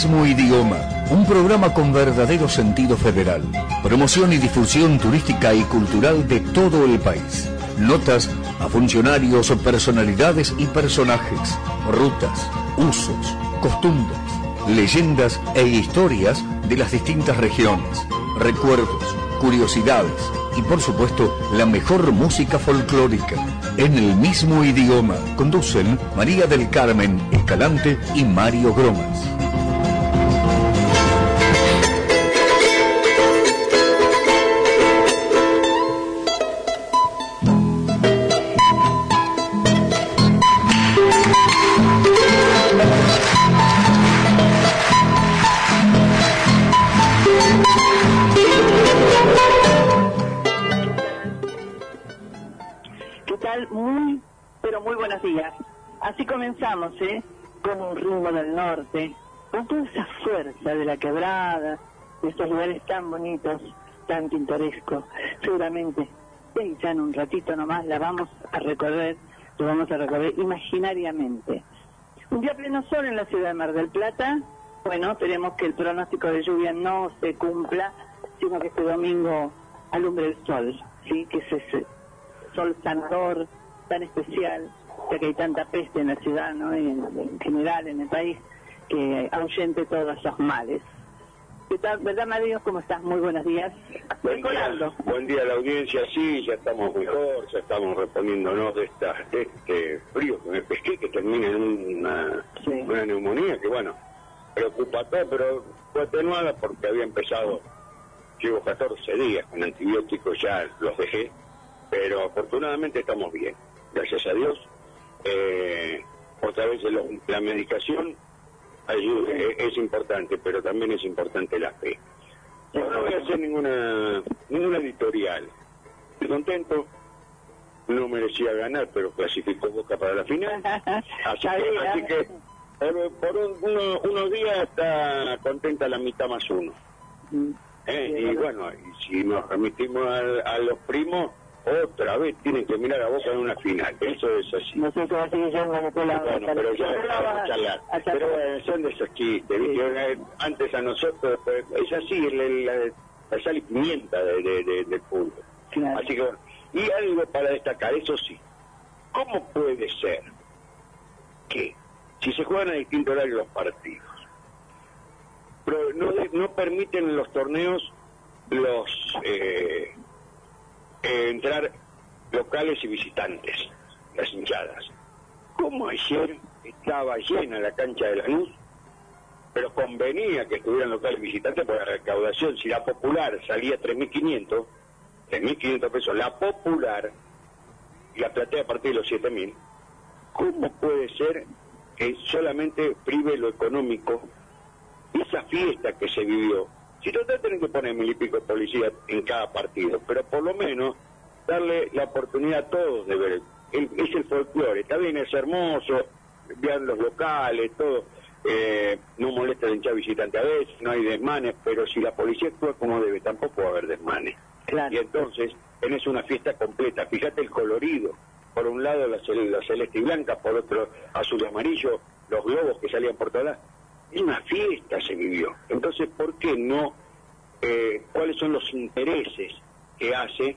mismo idioma, un programa con verdadero sentido federal, promoción y difusión turística y cultural de todo el país, notas a funcionarios, personalidades y personajes, rutas, usos, costumbres, leyendas e historias de las distintas regiones, recuerdos, curiosidades y por supuesto la mejor música folclórica. En el mismo idioma conducen María del Carmen Escalante y Mario Gromas. ¿Eh? Con un ritmo del norte, con toda esa fuerza de la quebrada, de estos lugares tan bonitos, tan pintorescos. Seguramente, ya en un ratito nomás la vamos a recorrer, lo vamos a recorrer imaginariamente. Un día pleno sol en la ciudad de Mar del Plata. Bueno, esperemos que el pronóstico de lluvia no se cumpla, sino que este domingo alumbre el sol, ¿sí? Que es ese sol sanador tan especial, ya que hay tanta peste en la ciudad, ¿no? Y en, en general en el país, que ahuyente todos esos males. ¿Qué tal, verdad, Mario? ¿Cómo estás? Muy buenos días. Buen día, buen día a la audiencia, sí, ya estamos mejor, ya estamos reponiéndonos de, esta, de este frío que me pesqué, que termina en una, Sí. una neumonía, que bueno, preocupa todo, pero fue atenuada porque había empezado, llevo 14 días con antibióticos, ya los dejé, pero afortunadamente estamos bien, gracias a Dios. Eh, otra vez lo- la medicación ayuda, es, es importante, pero también es importante la fe. Yo no voy a hacer ninguna ninguna editorial. Estoy contento. No merecía ganar, pero clasificó Boca para la final. Así que, así que por, por un- uno- unos días está contenta la mitad más uno. Mm. ¿eh? Y bueno. y si nos remitimos al- a, los primos, otra vez tienen que mirar a Boca en una final. Eso es así. No sé si va a a Nicolás. Bueno, pero ya vamos va a charlar. Pero bueno, son de esos chistes, ¿viste? Antes a nosotros, pues, es así, la, la sal y pimienta de, de- de- del fútbol. Claro. Así que bueno, y algo para destacar, eso sí, ¿cómo puede ser que si se juegan a distintos horarios los partidos, pero no, no permiten en los torneos los eh, entrar locales y visitantes, las hinchadas? ¿Cómo ayer estaba llena la cancha de la luz? Pero convenía que estuvieran locales visitantes por la recaudación. Si la popular salía 3.500, 3.500 pesos, la popular, y la platea a partir de los 7.000, ¿cómo puede ser que solamente prive lo económico esa fiesta que se vivió? Si total tienen que poner mil y pico de policías en cada partido, pero por lo menos darle la oportunidad a todos de ver. El- es el folclore, está bien, es hermoso, vean los locales, todo. eh, no molesta el hincha visitante a veces, no hay desmanes, pero si la policía actúa como debe, tampoco va a haber desmanes. Claro. Y entonces tenés una fiesta completa. Fíjate el colorido. Por un lado la, cel- la celeste y blanca, por otro azul y amarillo, los globos que salían por todas una fiesta se vivió. Entonces, ¿por qué no? eh, ¿Cuáles son los intereses que hace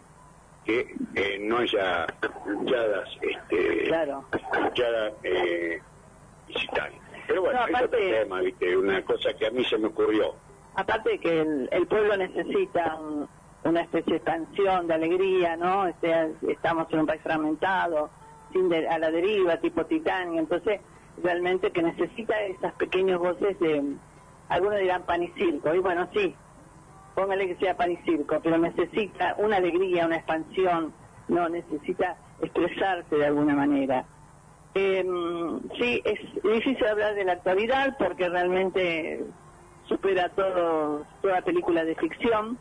que eh, no haya luchadas, este, Claro. luchadas eh? Pero bueno, No, es otro aparte- tema, ¿viste? Una cosa que a mí se me ocurrió. Aparte de que el, el pueblo necesita un- una especie de expansión, de alegría, ¿no? O sea, estamos en un país fragmentado, sin de- a la deriva, tipo Titanic, entonces realmente que necesita esas pequeños voces de, algunos dirán pan y circo, y bueno, sí, póngale que sea pan y circo, pero necesita una alegría, una expansión, no, necesita expresarse de alguna manera. Eh, sí, es difícil hablar de la actualidad porque realmente supera todo, toda película de ficción.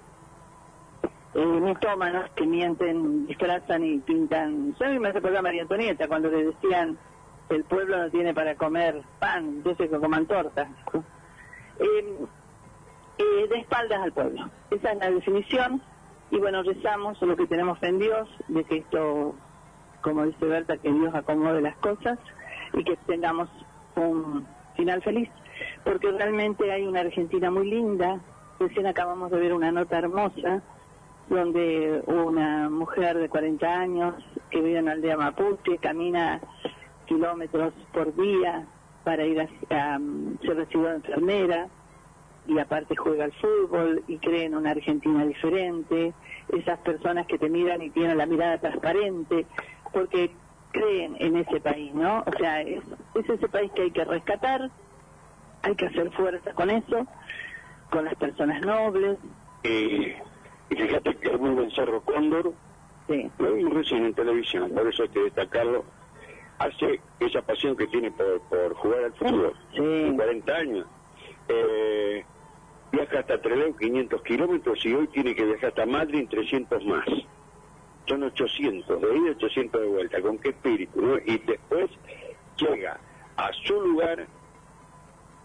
Eh, mitómanos que mienten, disfrazan y pintan. Yo me recordaba a María Antonieta cuando le decían el pueblo no tiene para comer pan, entonces que coman tortas. Eh, eh, de espaldas al pueblo. Esa es la definición. Y bueno, rezamos lo que tenemos en Dios, de que esto, como dice Berta, que Dios acomode las cosas y que tengamos un final feliz. porque realmente hay una Argentina muy linda. Recién acabamos de ver una nota hermosa donde una mujer de 40 años que vive en la aldea Mapuche camina kilómetros por día para ir a, a, ser recibida de enfermera y aparte juega al fútbol y cree en una Argentina diferente, esas personas que te miran y tienen la mirada transparente, porque creen en ese país, ¿no? O sea, es, es ese país que hay que rescatar, hay que hacer fuerza con eso, con las personas nobles. Eh, y fíjate que el Cerro Cóndor, sí. lo vimos recién en televisión, por eso hay que destacarlo, hace esa pasión que tiene por, por jugar al fútbol, Sí. 40 años. Eh, viaja hasta Trelew 500 kilómetros y hoy tiene que viajar hasta Madrid 300 más. Son 800 de ida y 800 de vuelta. ¿Con qué espíritu? no? Y después llega a su lugar,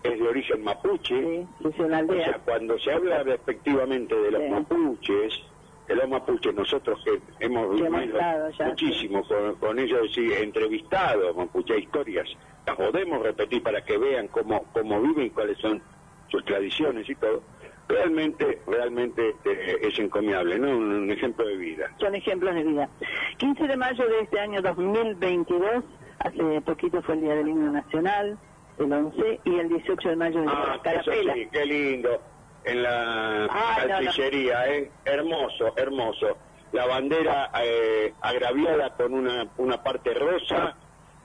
es de origen mapuche. Sí, sí, es una O sea, cuando se habla respectivamente de los Sí. mapuches, de los mapuches, nosotros que hemos vivido muchísimo con, con ellos, sí, entrevistado mapuche historias, las podemos repetir para que vean cómo, cómo viven, cuáles son sus tradiciones y todo. Realmente, realmente este, es encomiable, ¿no? Un, un ejemplo de vida. son ejemplos de vida. 15 de mayo de este año 2022, hace poquito fue el Día del Himno Nacional, el 11, y el 18 de mayo de Ah, la eso Carapela. sí, qué lindo. En la Ah, no, no. artillería, ¿eh? Hermoso, hermoso. La bandera eh, agraviada con una, una parte rosa,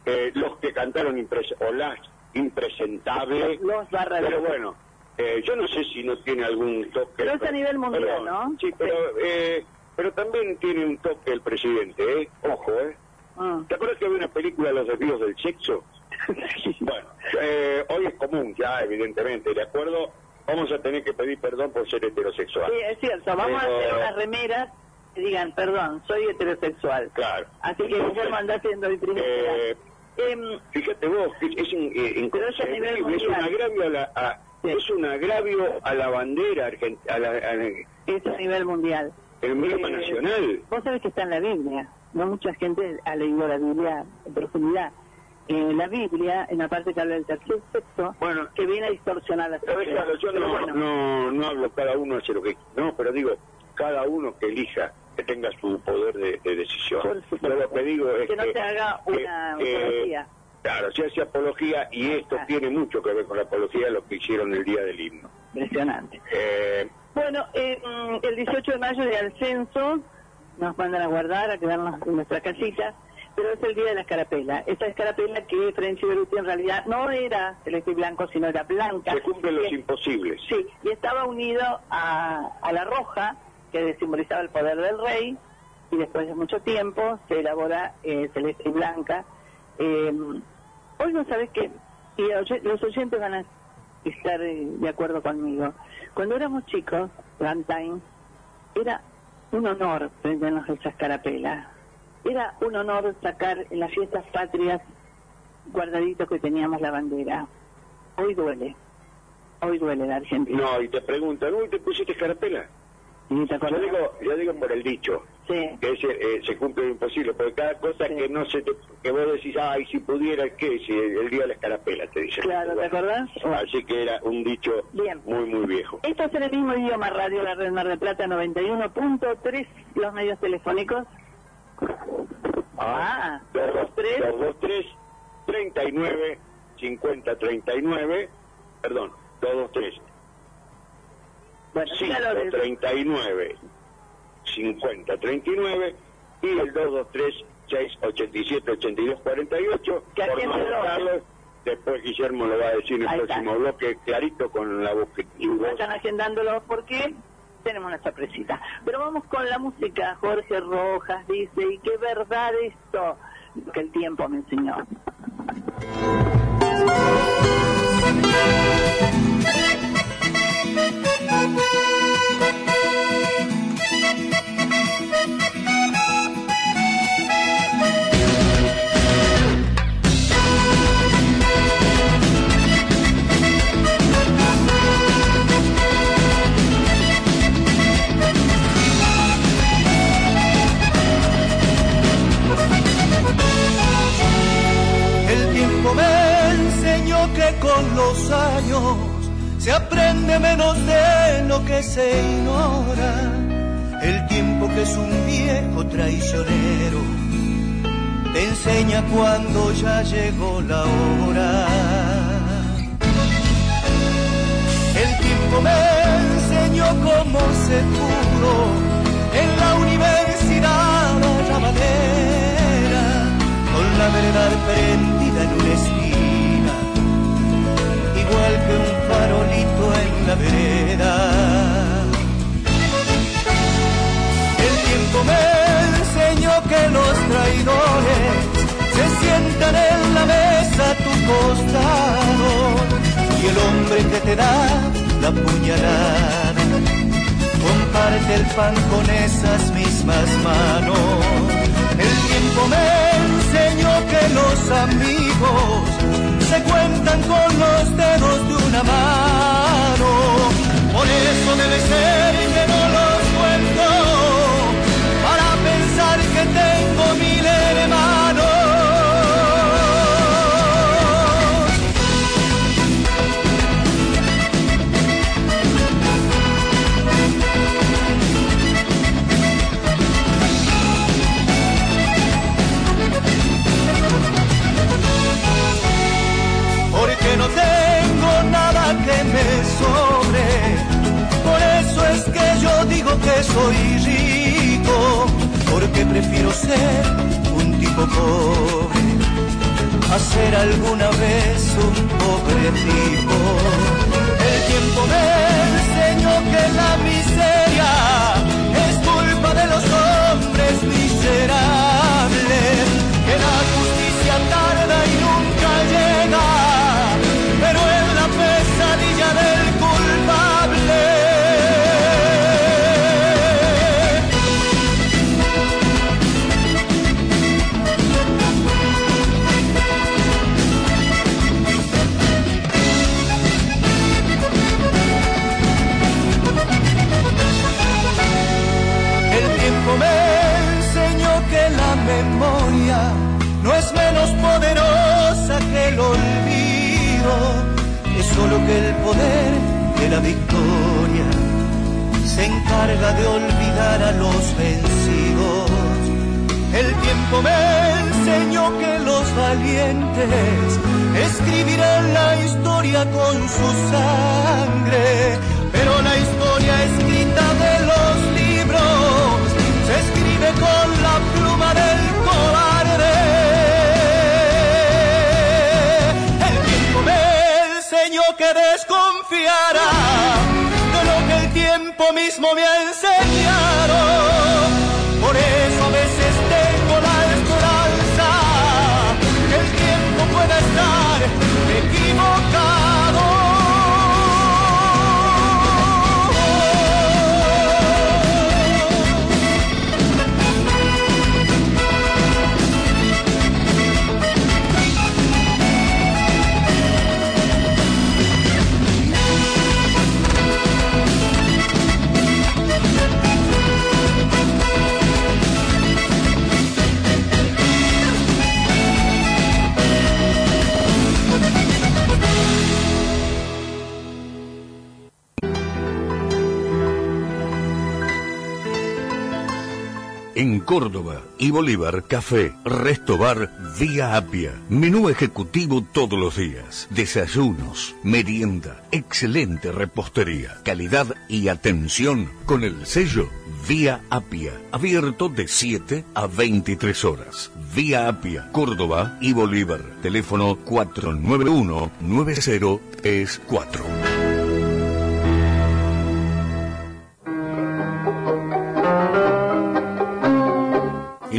eh, los que cantaron impres o las impresentables. Los barra Pero de- bueno, eh, yo no sé si no tiene algún toque. Pero es a nivel mundial. ¿no? Sí, pero, eh, pero también tiene un toque el presidente, ¿eh? Ojo, ¿eh? Ah. ¿Te acuerdas que había una película, Los desvíos del sexo? Bueno, eh, hoy es común ya, evidentemente, ¿de acuerdo? Vamos a tener que pedir perdón por ser heterosexual. Sí, es cierto, vamos a Pero- hacer unas remeras que digan, perdón, soy heterosexual. Claro. Así que Guillermo anda haciendo el primer. Eh, Em, fíjate vos, es, un, eh, es a es un mundial. agravio a la, a- Sí. es un agravio a la bandera argentina, a la, a la- es a nivel mundial. el emblema Eh, nacional. Vos sabés que está en la Biblia. No mucha gente ha leído la Biblia en profundidad. En la Biblia, en la parte que habla del tercer sexo, Bueno, que viene a distorsionar la Pero sociedad. déjalo, yo no, bueno, no, no hablo, cada uno hace lo que no, pero digo, cada uno que elija, que tenga su poder de, de decisión. Lo que digo es Que no se haga una apología. Claro, se hace apología y esto Ah. tiene mucho que ver con la apología, lo que hicieron el día del himno. impresionante. Eh, Bueno, eh, mm, el 18 de mayo de al censo nos mandan a guardar, a quedarnos en nuestras casitas, pero es el día de la escarapela. Esa escarapela que French Beruti en realidad no era celeste y blanco, sino era blanca. se cumplen los imposibles. Sí, y estaba unido a, a la roja, que simbolizaba el poder del rey, y después de mucho tiempo se elabora eh, celeste y blanca. Eh, hoy no sabes que, y los oyentes van a estar eh, de acuerdo conmigo, cuando éramos chicos, Valentine, era un honor prendernos esa escarapela. Era un honor sacar en las fiestas patrias guardaditos que teníamos la bandera. Hoy duele. Hoy duele la Argentina. No, y te preguntan, uy, ¿te pusiste escarapela? ¿Sí, ¿Te Yo digo, yo digo por el dicho, Sí. que ese, eh, se cumple lo imposible, porque cada cosa Sí. que no se te, que vos decís, ay, si pudiera, ¿qué? Si el, el día de la escarapela, te dicen. Claro, ¿te acordás? Así que era un dicho Bien. muy, muy viejo. Esto es en el mismo idioma radio, la red Mar del Plata 91.3, los medios telefónicos. Ah, 223 223 39 50 39 perdón 223 Bueno, dígalo del- 39 50 39 y el 223 687 82 48 Que por anotarlo, después Guillermo lo va a decir en el Ahí está. próximo bloque clarito con la que y vayan agendándolo porque tenemos una sorpresita. Pero vamos con la música. Jorge Rojas dice, y qué verdad esto que el tiempo me enseñó. Me enseñó que con los años se aprende menos de lo que se ignora. El tiempo que es un viejo traicionero te enseña cuando ya llegó la hora. El tiempo me enseñó cómo se pudo en la universidad la madera, con la verdad prendida en una esquina, igual que un farolito en la vereda. El tiempo me enseñó que los traidores se sientan en la mesa a tu costado y el hombre que te da la puñalada comparte el pan con esas mismas manos. El tiempo me que los amigos se cuentan con los dedos de una mano. Por eso debe ser que no los cuento para pensar que tengo mil Por eso es que yo digo que soy rico. Porque prefiero ser un tipo pobre. A ser alguna vez un pobre tipo. El tiempo me enseñó que la miseria el poder de la victoria se encarga de olvidar a los vencidos. El tiempo me enseñó que los valientes escribirán la historia con su sangre, pero la historia escrita de los libros se escribe con la pluma del desconfiara de lo que el tiempo mismo me ha En Córdoba y Bolívar, café, resto bar, vía Apia. Menú ejecutivo todos los días. Desayunos, merienda, excelente repostería, calidad y atención con el sello Vía Apia. Abierto de 7 a 23 horas. Vía Apia, Córdoba y Bolívar. Teléfono 491-9034.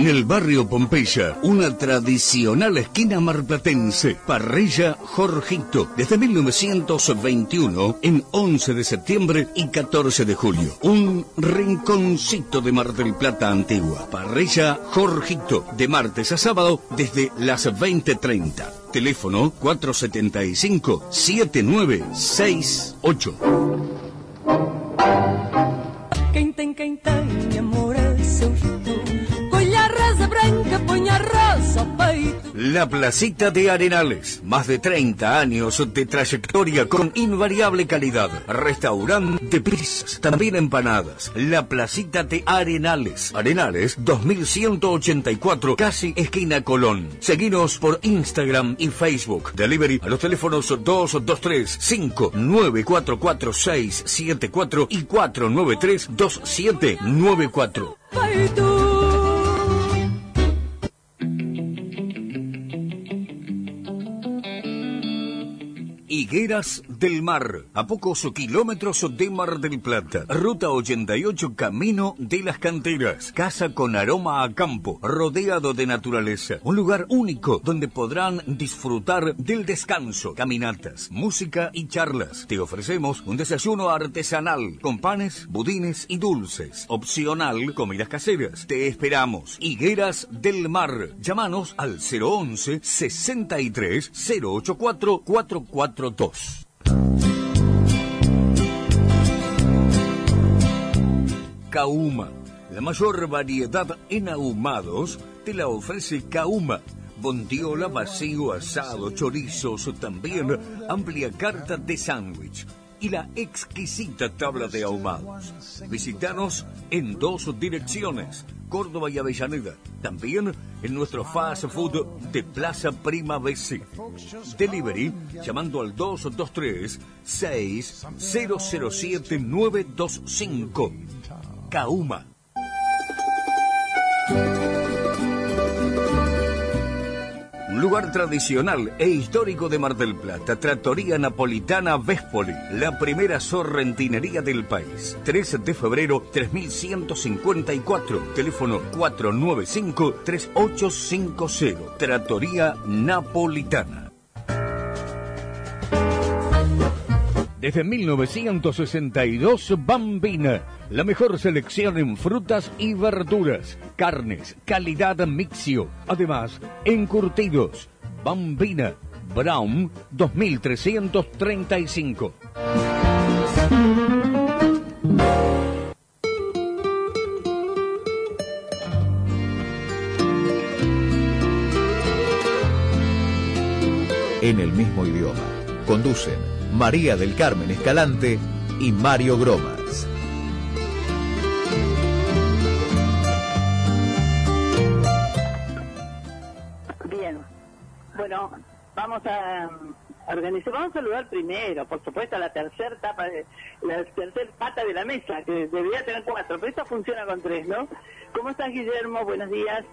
En el barrio Pompeya, una tradicional esquina marplatense, Parrilla Jorgito, desde 1921 en 11 de septiembre y 14 de julio. Un rinconcito de Mar del Plata antigua. Parrilla Jorgito, de martes a sábado desde las 20.30. Teléfono 475-7968. Quem tem, amor La Placita de Arenales. Más de 30 años de trayectoria con invariable calidad. Restaurante de pizzas, también empanadas. La Placita de Arenales. Arenales 2184, casi esquina Colón. Seguinos por Instagram y Facebook. Delivery a los teléfonos 223 5944674 y 493 2794. Higueras del Mar, a pocos kilómetros de Mar del Plata. Ruta 88, Camino de las Canteras. Casa con aroma a campo, rodeado de naturaleza. Un lugar único donde podrán disfrutar del descanso, caminatas, música y charlas. Te ofrecemos un desayuno artesanal con panes, budines y dulces. Opcional, comidas caseras. Te esperamos. Higueras del Mar. Llámanos al 011 63 084 44 2. Kauma. La mayor variedad en ahumados te la ofrece Kauma. Bondiola, vacío, asado, chorizos, también amplia carta de sándwich y la exquisita tabla de ahumados. Visítanos en dos direcciones, Córdoba y Avellaneda. También en nuestro fast food de Plaza Prima BC. Delivery llamando al 223 6007 925. Kauma. Lugar tradicional e histórico de Mar del Plata, Trattoria Napolitana Vespoli, la primera sorrentinería del país. 13 de febrero 3154, teléfono 495-3850, Trattoria Napolitana. Desde 1962, Bambina, la mejor selección en frutas y verduras, carnes, calidad mixio, además, encurtidos. Bambina, Brown 2335. En el mismo idioma. Conducen María del Carmen Escalante y Mario Gromas. Bueno, vamos a organizar, vamos a saludar primero, por supuesto, a la tercera etapa, de, la tercera pata de la mesa, que debería tener cuatro, pero esta funciona con tres, ¿no? ¿Cómo estás, Guillermo? Buenos días.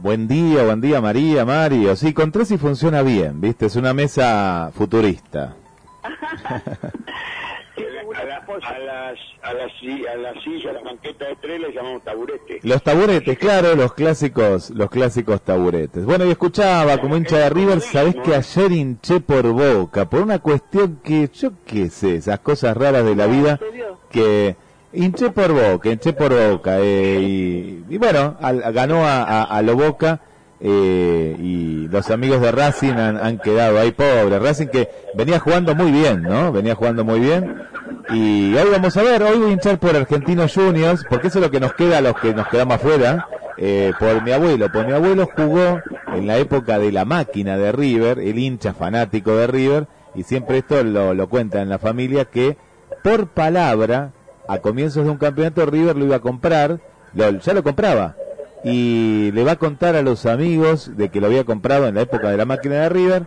Buen día, buen día María, Mario. Sí, con tres y funciona bien, ¿viste? Es una mesa futurista. a, la, a, las, a, las, a la silla, a la banqueta de tres le llamamos taburete. Los taburetes, claro, los clásicos, los clásicos taburetes. Bueno, y escuchaba como hincha de River, sabés que ayer hinché por Boca, por una cuestión que yo qué sé, esas cosas raras de la vida que hinché por Boca, hinché por Boca, eh, y, y, bueno, al, ganó a, a, a lo Boca. Eh, y los amigos de Racing han, han, quedado ahí pobre Racing que venía jugando muy bien, ¿no? Venía jugando muy bien. Y hoy vamos a ver, hoy voy a hinchar por Argentinos Juniors, porque eso es lo que nos queda a los que nos quedamos afuera, eh, por mi abuelo. Por mi abuelo jugó en la época de la máquina de River, el hincha fanático de River, y siempre esto lo, lo cuenta en la familia, que por palabra, a comienzos de un campeonato River lo iba a comprar, lo, ya lo compraba, y le va a contar a los amigos de que lo había comprado en la época de la máquina de River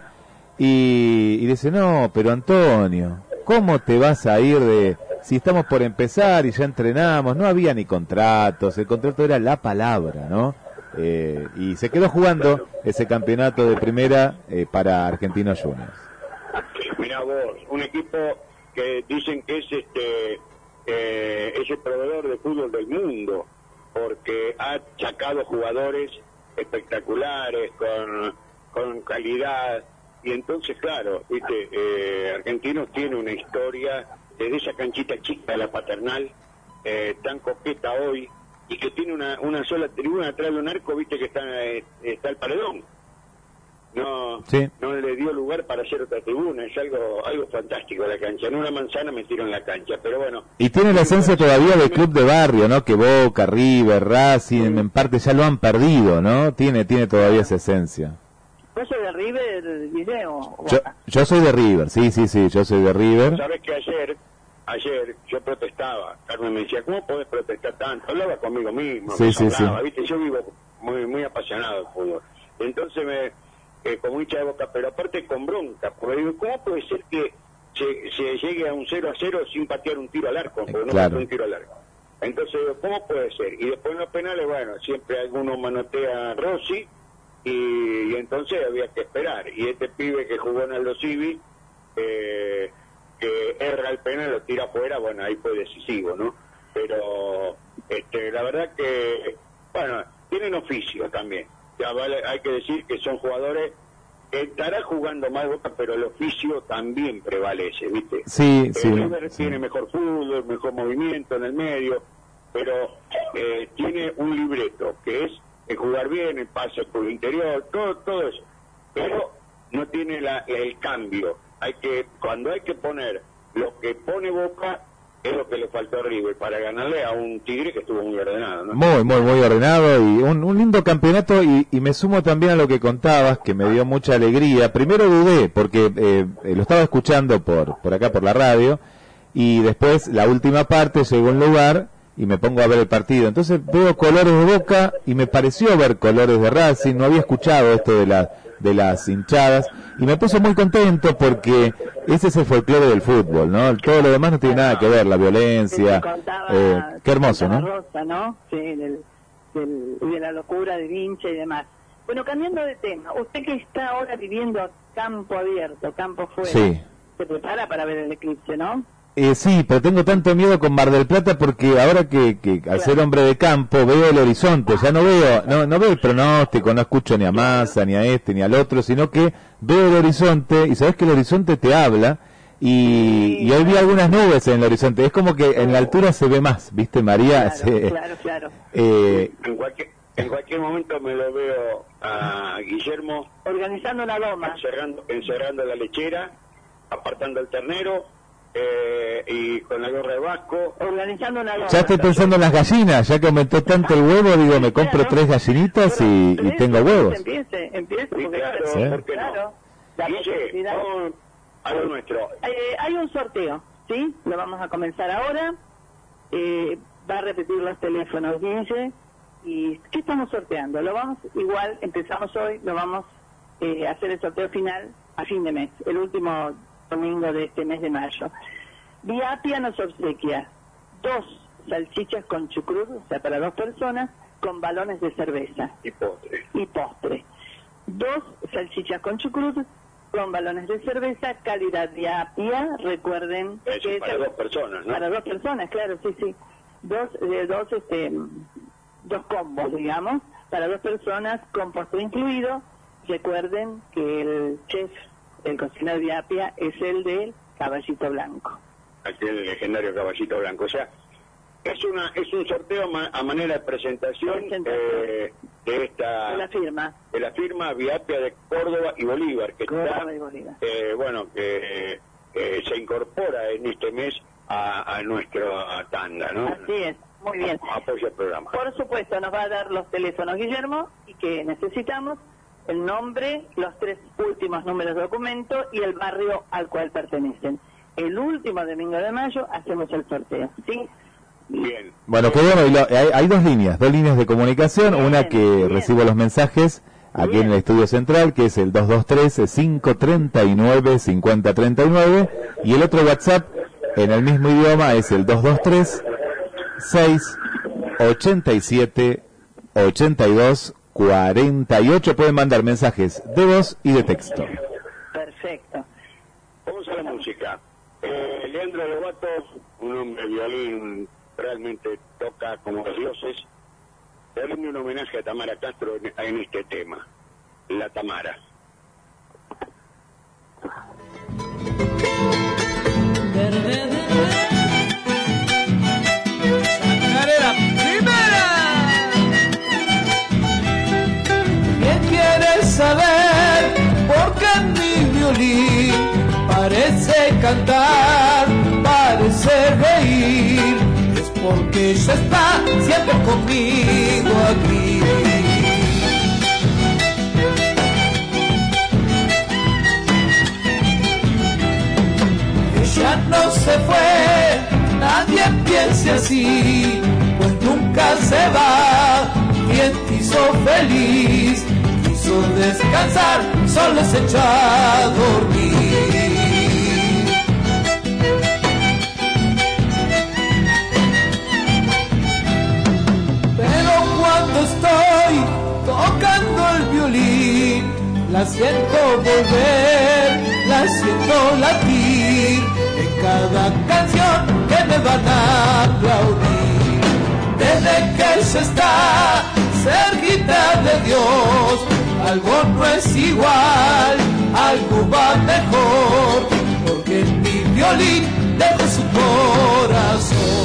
y, y, dice, no, pero Antonio, ¿cómo te vas a ir de... Si estamos por empezar y ya entrenamos, no había ni contratos, el contrato era la palabra, ¿no? Eh, y se quedó jugando ese campeonato de primera eh, para Argentinos Juniors. Mira vos, un equipo que dicen que es este eh, es el proveedor de fútbol del mundo porque ha sacado jugadores espectaculares, con, con calidad, y entonces, claro, viste, eh, Argentinos tiene una historia desde esa canchita chica la paternal, eh, tan coqueta hoy, y que tiene una, una sola tribuna atrás de un arco, viste que está, eh, está el paredón. No, sí. no le dio lugar para hacer otra tribuna, es algo algo fantástico la cancha. En una manzana me tiro en la cancha, pero bueno. Y tiene la esencia todavía del club de barrio, ¿no? Que Boca, River, Racing, en parte ya lo han perdido, ¿no? Tiene tiene todavía esa esencia. ¿Vos sos de River, Guillermo? Yo, soy de River, sí, sí, sí, yo soy de River. Sabes que ayer, ayer yo protestaba. Carmen me decía, ¿cómo podés protestar tanto? Hablaba conmigo mismo. Sí, me sí, hablaba, sí. ¿viste? Yo vivo muy muy apasionado del fútbol. Entonces me, eh, como hincha de boca, pero aparte con bronca, porque digo, ¿cómo puede ser que se, se llegue a un 0 a 0 sin patear un tiro al arco? Porque no Claro. un tiro al arco. Entonces, ¿cómo puede ser? Y después en los penales, bueno, siempre alguno manotea a Rossi y, y entonces había que esperar. Y este pibe que jugó en Aldo Civi, eh, que erra el penal, lo tira afuera, bueno, ahí fue decisivo, ¿no? Pero este, la verdad que, bueno, tienen oficio también. Ya vale, hay que decir que son jugadores estará jugando más boca, pero el oficio también prevalece, ¿viste? Sí, sí. River sí. tiene mejor fútbol, mejor movimiento en el medio, pero eh, tiene un libreto que es el jugar bien, el pase por el interior, todo, todo eso. Pero no tiene la, el cambio. Hay que cuando hay que poner lo que pone Boca es lo que le faltó a River para ganarle a un Tigre que estuvo muy ordenado. Muy, muy, muy ordenado y un, un lindo campeonato y, me sumo también a lo que contabas, que me dio mucha alegría. Primero dudé, porque eh, lo estaba escuchando por, por acá, por la radio, y después la última parte llegó un lugar y me pongo a ver el partido. Entonces veo colores de Boca y me pareció ver colores de Racing, no había escuchado esto de, la, de las hinchadas y me puse muy contento porque ese es el folclore del fútbol, ¿no? Todo lo demás no tiene nada que ver, la violencia. Eh, qué hermoso, ¿no? Rosa, ¿no? Sí, del, del- de la locura del hincha y demás. Bueno, cambiando de tema, usted que está ahora viviendo a campo abierto, campo fuera, Sí. se prepara para ver el eclipse, ¿no? Eh, sí, pero tengo tanto miedo con Mar del Plata porque ahora que, que al ser hombre de campo veo el horizonte, ya no veo, no, no veo el pronóstico, no escucho ni a Massa, ni a este, ni al otro, sino que veo el horizonte y sabes que el horizonte te habla y, y hoy vi algunas nubes en el horizonte, es como que en la altura se ve más, ¿viste María? Claro, Se- claro, claro. eh, En cualquier, en cualquier momento me lo veo a Guillermo Organizando una loma. encerrando, encerrando la lechera, apartando el ternero eh, y con la gorra de vasco. Organizando una loma. ya estoy pensando en las gallinas, ya que aumentó tanto el huevo, digo, me compro tres gallinitas y, tengo huevos. Empiece, empiece. Sí, porque claro, Sí. ¿por qué claro, no? la Guille, posibilidad. vamos a lo nuestro. Eh, hay un sorteo, ¿sí? Lo vamos a comenzar ahora. Eh, va a repetir los teléfonos, Guille. ¿Y qué estamos sorteando? Lo vamos, igual, empezamos hoy, lo vamos eh, a hacer el sorteo final a fin de mes, el último domingo de este mes de mayo. Viapia nos obsequia dos salchichas con chucrut, o sea, para dos personas, con balones de cerveza Y postre. y postre. Dos salchichas con chucrut con balones de cerveza, calidad de apia, recuerden Eso, que para es- dos personas, ¿no? para dos personas, claro, sí, sí. Dos, eh, dos, este, dos combos, digamos, para dos personas con postre incluido. Recuerden que el chef, el cocinero de apia, es el del caballito blanco. aquel legendario caballito blanco. O sea, es una es un sorteo ma- a manera de presentación, eh, de esta De la firma. de la firma Viapia de Córdoba y Bolívar, que Córdoba está, y Bolívar. eh, bueno, que eh, se incorpora en este mes a, a nuestra tanda, ¿no? Así es, muy bien. Apoya el programa. Por supuesto, nos va a dar los teléfonos Guillermo y que necesitamos el nombre, los tres últimos números de documento y el barrio al cual pertenecen. El último domingo de mayo hacemos el sorteo, ¿sí? Bien. Bueno, qué bueno, y lo- hay, hay dos líneas, dos líneas de comunicación, Bien, una que bien. recibo los mensajes aquí Bien. en el estudio central, que es el 223-539-5039, y el otro WhatsApp en el mismo idioma es el 223-687-8248. Pueden mandar mensajes de voz y de texto. Perfecto. Vamos a la música. Eh, Leandro Lobato, un hombre de violín, realmente toca como los dioses. Le rinde un homenaje a Tamara Castro en, en este tema, La Tamara. saber por qué mi violín parece cantar, parece reír, es porque ella está siempre conmigo aquí. Ella no se fue, nadie piense así, pues nunca se va, quien te hizo feliz quiso descansar, solo se echó a dormir. Pero cuando estoy tocando el violín, la siento volver, la siento latir en cada canción que me van a aplaudir. Desde que se está cerquita de Dios, algo no es igual, algo va mejor, porque mi violín dejo su corazón.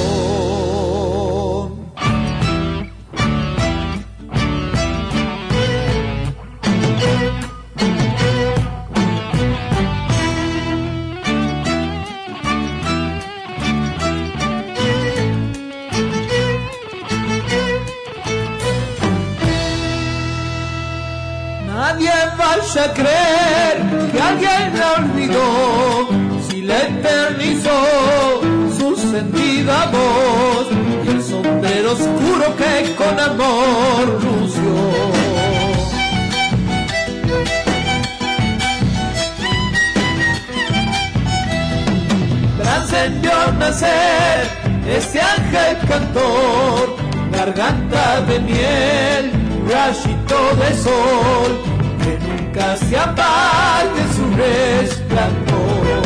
Nadie vaya a creer que alguien la olvidó si le eternizó su sentida voz y el sombrero oscuro que con amor lució. trascendió nacer este ángel cantor, garganta de miel, rayito de sol, nunca se apague su resplandor.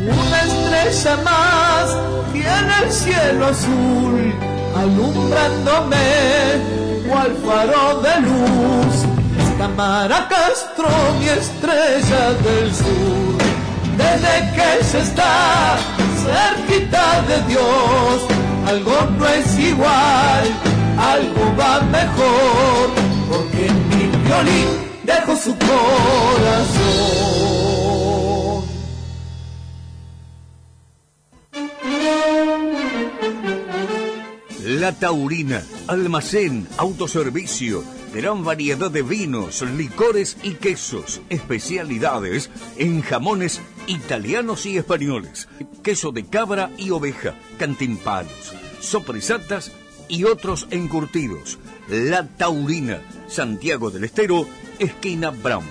Una estrella más tiene el cielo azul, alumbrándome cual faro de luz. Esta Mara Castro, mi estrella del sur. Desde que se está cerquita de Dios, algo no es igual, algo va mejor, porque en mi dejo su corazón. La Taurina, almacén, autoservicio, gran variedad de vinos, licores y quesos, especialidades en jamones italianos y españoles, queso de cabra y oveja, cantimpalos, sopresatas y otros encurtidos. La Taurina, Santiago del Estero, esquina Brown.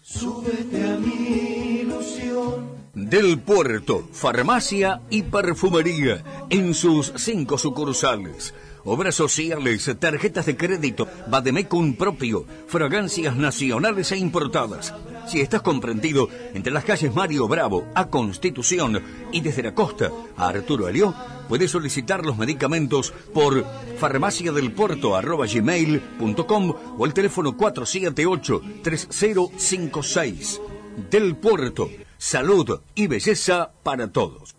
Súbete a mi ilusión. Del Puerto, farmacia y perfumería en sus cinco sucursales. Obras sociales, tarjetas de crédito, Bademecum propio, fragancias nacionales e importadas. Si estás comprendido entre las calles Mario Bravo a Constitución y desde la costa a Arturo Alió, puedes solicitar los medicamentos por farmaciadelpuerto.gmail.com o el teléfono 478-3056. Del Puerto, salud y belleza para todos.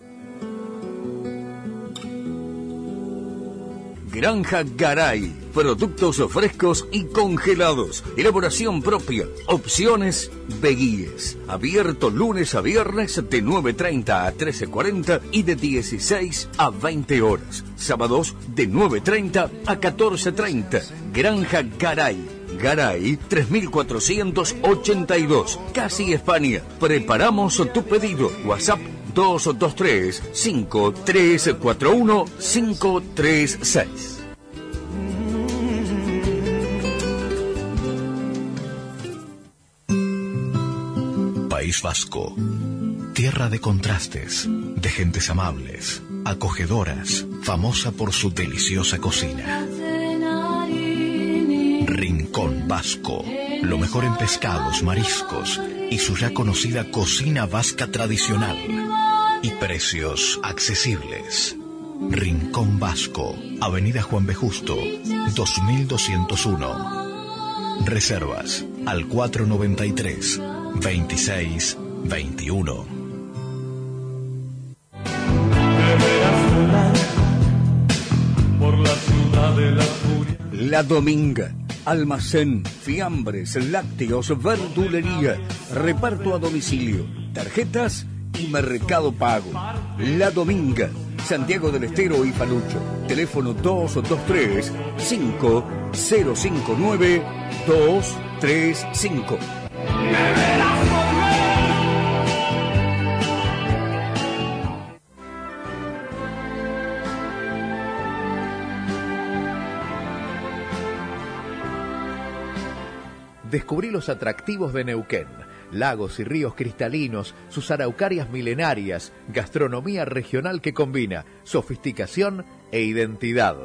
Granja Garay. Productos frescos y congelados. Elaboración propia. Opciones Beguíes. Abierto lunes a viernes de 9.30 a 13.40 y de 16 a 20 horas. Sábados de 9.30 a 14.30. Granja Garay. Garay 3482. Casi España. Preparamos tu pedido. WhatsApp 223 5341 536. País Vasco. Tierra de contrastes, de gentes amables, acogedoras, famosa por su deliciosa cocina. Rincón Vasco. Lo mejor en pescados, mariscos y su ya conocida cocina vasca tradicional. Y precios accesibles. Rincón Vasco. Avenida Juan B. Justo, 2201. Reservas al 493 26 21. Por la Dominga. Almacén, fiambres, lácteos, verdulería, reparto a domicilio, tarjetas y mercado pago. La Dominga, Santiago del Estero y Palucho. Teléfono 223 5 059 235. Descubrí los atractivos de Neuquén, lagos y ríos cristalinos, sus araucarias milenarias, gastronomía regional que combina sofisticación e identidad.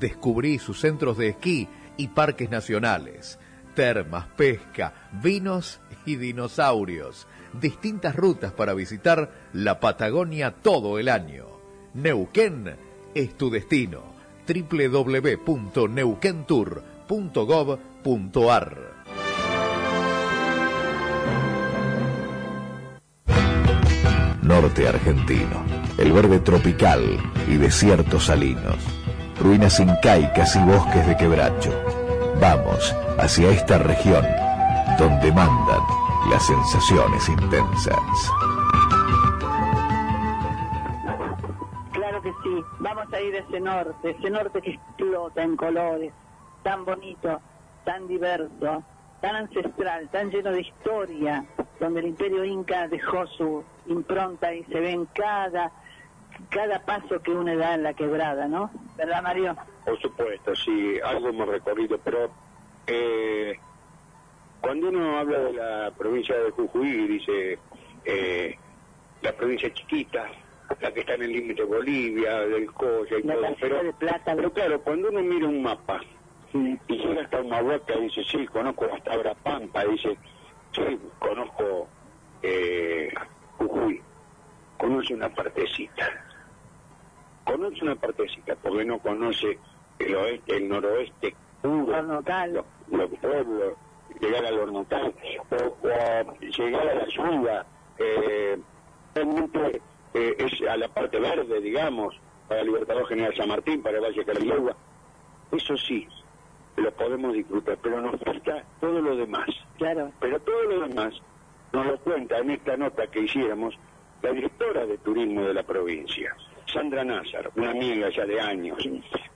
Descubrí sus centros de esquí y parques nacionales, termas, pesca, vinos y dinosaurios, distintas rutas para visitar la Patagonia todo el año. Neuquén es tu destino. www.neuquentour.gov.ar Norte argentino, el verde tropical y desiertos salinos, ruinas incaicas y bosques de quebracho. Vamos hacia esta región donde mandan las sensaciones intensas. Claro que sí, vamos a ir a ese norte, ese norte que explota en colores, tan bonito, tan diverso, tan ancestral, tan lleno de historia, donde el imperio inca dejó su impronta y se ve en cada, cada paso que uno da en la quebrada, ¿no? ¿Verdad, Mario? Por supuesto, sí, algo hemos recorrido, pero eh, cuando uno habla de la provincia de Jujuy, dice eh, la provincia chiquita, la que está en el límite de Bolivia, del Coya y La todo, pero, de plata, pero claro, cuando uno mira un mapa y llega hasta una boca dice, sí, conozco hasta Pampa, dice, sí, conozco eh, Jujuy, conoce una partecita, conoce una partecita, porque no conoce el oeste, el noroeste puro, los, los pueblos, llegar al Hornocal, o, o llegar a la Yuga, eh, realmente eh, es a la parte verde, digamos, para Libertador General San Martín, para el Valle Carayagua, eso sí, lo podemos disfrutar, pero nos falta todo lo demás. Claro. Pero todo lo demás nos lo cuenta en esta nota que hiciéramos la directora de turismo de la provincia, Sandra Nazar, una amiga ya de años.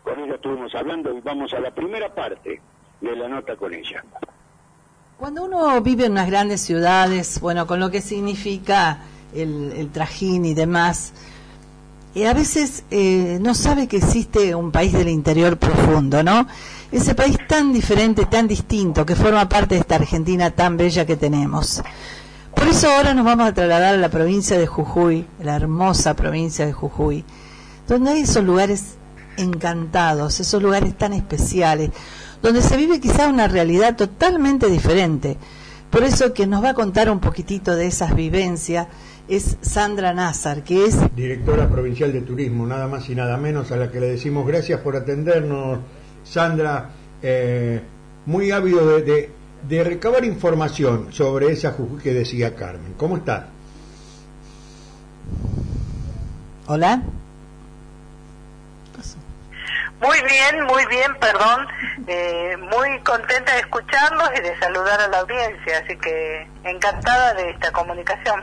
Con ella estuvimos hablando y vamos a la primera parte de la nota con ella. Cuando uno vive en unas grandes ciudades, bueno, con lo que significa el, el trajín y demás, y a veces eh, no sabe que existe un país del interior profundo, ¿no? Ese país tan diferente, tan distinto, que forma parte de esta Argentina tan bella que tenemos. Por eso ahora nos vamos a trasladar a la provincia de Jujuy, la hermosa provincia de Jujuy, donde hay esos lugares encantados, esos lugares tan especiales, donde se vive quizá una realidad totalmente diferente. Por eso que nos va a contar un poquitito de esas vivencias es Sandra Nazar, que es directora provincial de turismo, nada más y nada menos, a la que le decimos gracias por atendernos, Sandra, eh, muy ávido de, de, recabar información sobre esa Jujuy que decía Carmen. ¿Cómo está? Hola. Muy bien, muy bien, perdón. Eh, muy contenta de escucharlos y de saludar a la audiencia, así que encantada de esta comunicación.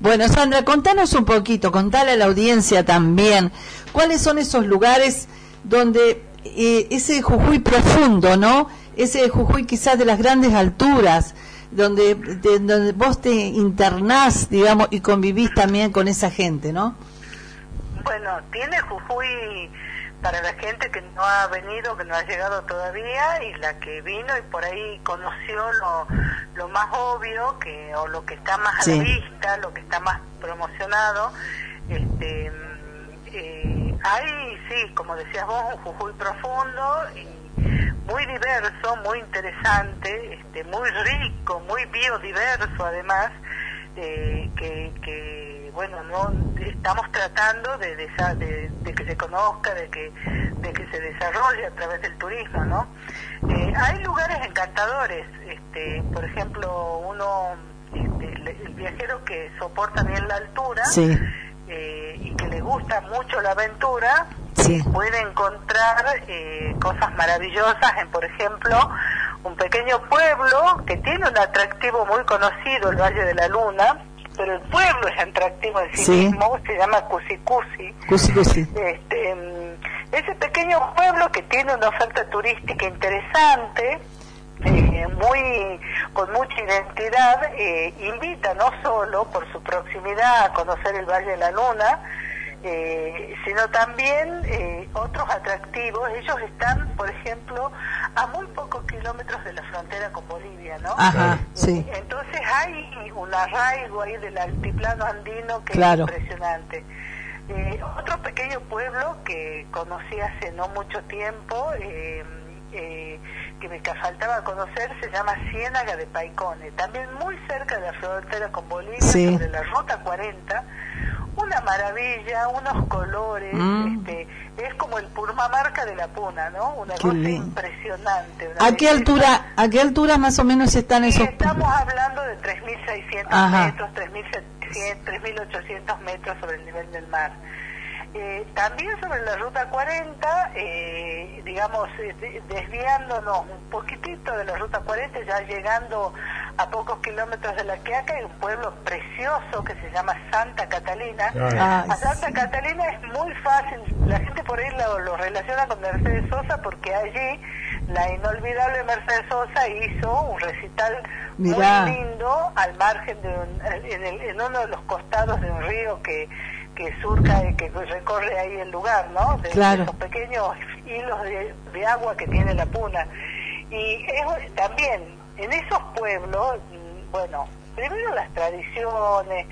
Bueno, Sandra, contanos un poquito, contale a la audiencia también, cuáles son esos lugares donde eh, ese Jujuy profundo, ¿no? Ese Jujuy quizás de las grandes alturas, donde, de, donde vos te internás, digamos, y convivís también con esa gente, ¿no? Bueno, tiene Jujuy para la gente que no ha venido, que no ha llegado todavía y la que vino y por ahí conoció lo, lo más obvio que o lo que está más Sí. a la vista, lo que está más promocionado. Este, eh, hay, sí, como decías vos, un Jujuy profundo y muy diverso, muy interesante, este, muy rico, muy biodiverso además, eh, que, que bueno no estamos tratando de, de, de- de que se conozca de que de que se desarrolle a través del turismo no Eh, hay lugares encantadores este por ejemplo uno este, el, el viajero que soporta bien la altura Sí. Eh, y que le gusta mucho la aventura Sí. puede encontrar eh, cosas maravillosas en, por ejemplo, un pequeño pueblo que tiene un atractivo muy conocido, el Valle de la Luna, pero el pueblo es atractivo en sí, Sí. mismo, se llama Cusicusi. Cusi, cusi. Este, mm, Ese pequeño pueblo que tiene una oferta turística interesante, eh, muy con mucha identidad, eh, invita no solo por su proximidad a conocer el Valle de la Luna, eh, sino también eh, otros atractivos. Ellos están, por ejemplo, a muy pocos kilómetros de la frontera con Bolivia, ¿no? Ajá, sí. Eh, Entonces hay un arraigo ahí del altiplano andino que Claro. es impresionante. Eh, otro pequeño pueblo que conocí hace no mucho tiempo, eh, eh, que me faltaba conocer, se llama Ciénaga de Paicone, también muy cerca de la frontera con Bolivia, Sí. sobre la Ruta 40. Una maravilla, unos colores, Mm. este, es como el Purmamarca de la Puna, ¿no? Una Qué cosa lindo. impresionante. una ¿A qué altura, a qué altura más o menos están esos? estamos hablando de 3.600 Ajá. metros, 3.700, 3.800 metros sobre el nivel del mar. Eh, también sobre la ruta 40, eh, digamos, eh, de- desviándonos un poquitito de la ruta 40, ya llegando a pocos kilómetros de la Quiaca, hay un pueblo precioso que se llama Santa Catalina. A Santa Catalina es muy fácil, la gente por ahí lo, lo relaciona con Mercedes Sosa porque allí la inolvidable Mercedes Sosa hizo un recital Mirá. muy lindo al margen de un, en, el- en uno de los costados de un río que, que surca y que recorre ahí el lugar, ¿no? De, Claro. esos pequeños hilos de, de agua que tiene la puna. Y es, también en esos pueblos, mm, bueno, primero las tradiciones,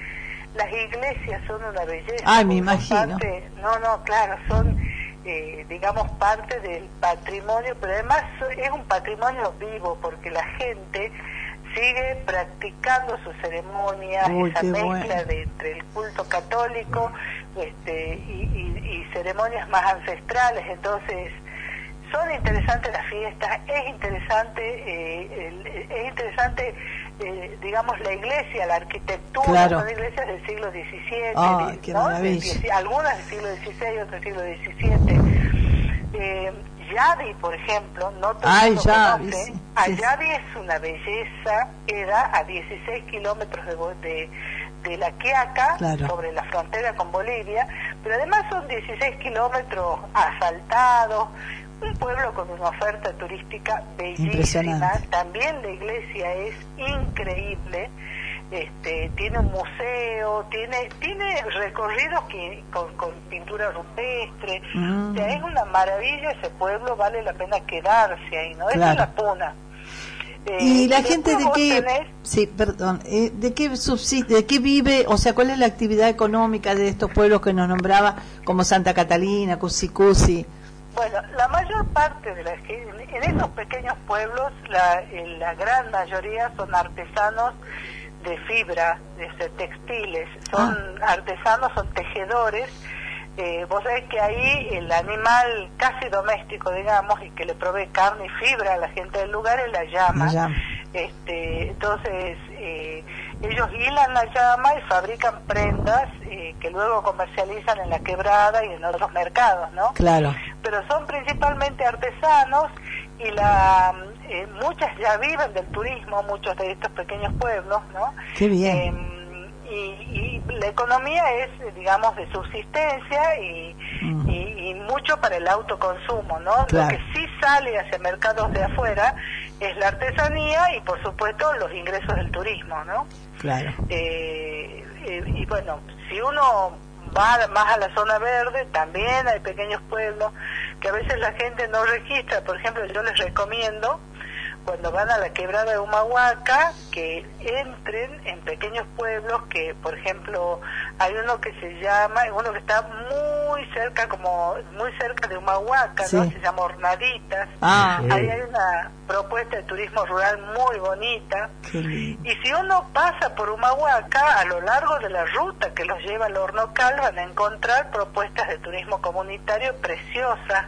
las iglesias son una belleza. Ay, me imagino. parte- no, no, claro, son, eh, digamos, parte del patrimonio, pero además es un patrimonio vivo porque la gente sigue practicando sus ceremonias, Uy, esa mezcla bueno. de entre el culto católico este, y, y- y ceremonias más ancestrales, entonces son interesantes las fiestas, es interesante, eh, el- es interesante, eh, digamos, la iglesia, la arquitectura, Claro. son iglesias del siglo XVII, algunas del siglo XVI, otras del siglo XVII. Eh, Yadi, por ejemplo, no todo el Ay, mundo Yadi, conoce. sí, es una belleza, queda a 16 kilómetros de, de, de La Quiaca, Claro. sobre la frontera con Bolivia, pero además son 16 kilómetros asfaltados, un pueblo con una oferta turística bellísima, también la iglesia es increíble, este, tiene un museo, tiene tiene recorridos que, con, con pintura rupestre, Mm. o sea, es una maravilla ese pueblo, vale la pena quedarse ahí, ¿no? Esa es la puna. Eh, ¿Y la después gente de qué, tenés- sí, perdón, eh, de qué subsiste, de qué vive, o sea, cuál es la actividad económica de estos pueblos que nos nombraba, como Santa Catalina, Cusicusi? Bueno, la mayor parte de la en estos pequeños pueblos, la, eh, la gran mayoría son artesanos de fibra, de textiles, son artesanos, son tejedores. Eh, vos sabés que ahí el animal casi doméstico, digamos, y que le provee carne y fibra a la gente del lugar es la llama. La llama. Este, entonces, eh, ellos hilan la llama y fabrican prendas eh, que luego comercializan en la quebrada y en otros mercados, ¿no? Claro. pero son principalmente artesanos y la eh, muchas ya viven del turismo, muchos de estos pequeños pueblos, ¿no? Qué bien. Eh, y, y la economía es, digamos, de subsistencia y, Mm. y, y mucho para el autoconsumo, ¿no? Claro. Lo que sí sale hacia mercados de afuera es la artesanía y, por supuesto, los ingresos del turismo, ¿no? Claro. Eh, eh, y bueno, si uno va más a la zona verde, también hay pequeños pueblos que a veces la gente no registra. Por ejemplo, yo les recomiendo, cuando van a la quebrada de Humahuaca, que entren en pequeños pueblos que, por ejemplo, hay uno que se llama, uno que está muy cerca, como muy cerca de Humahuaca, ¿no? Se llama Hornaditas. Ah. Ahí hay una propuesta de turismo rural muy bonita. Y si uno pasa por Humahuaca, a lo largo de la ruta que los lleva al Hornocal, van a encontrar propuestas de turismo comunitario preciosas.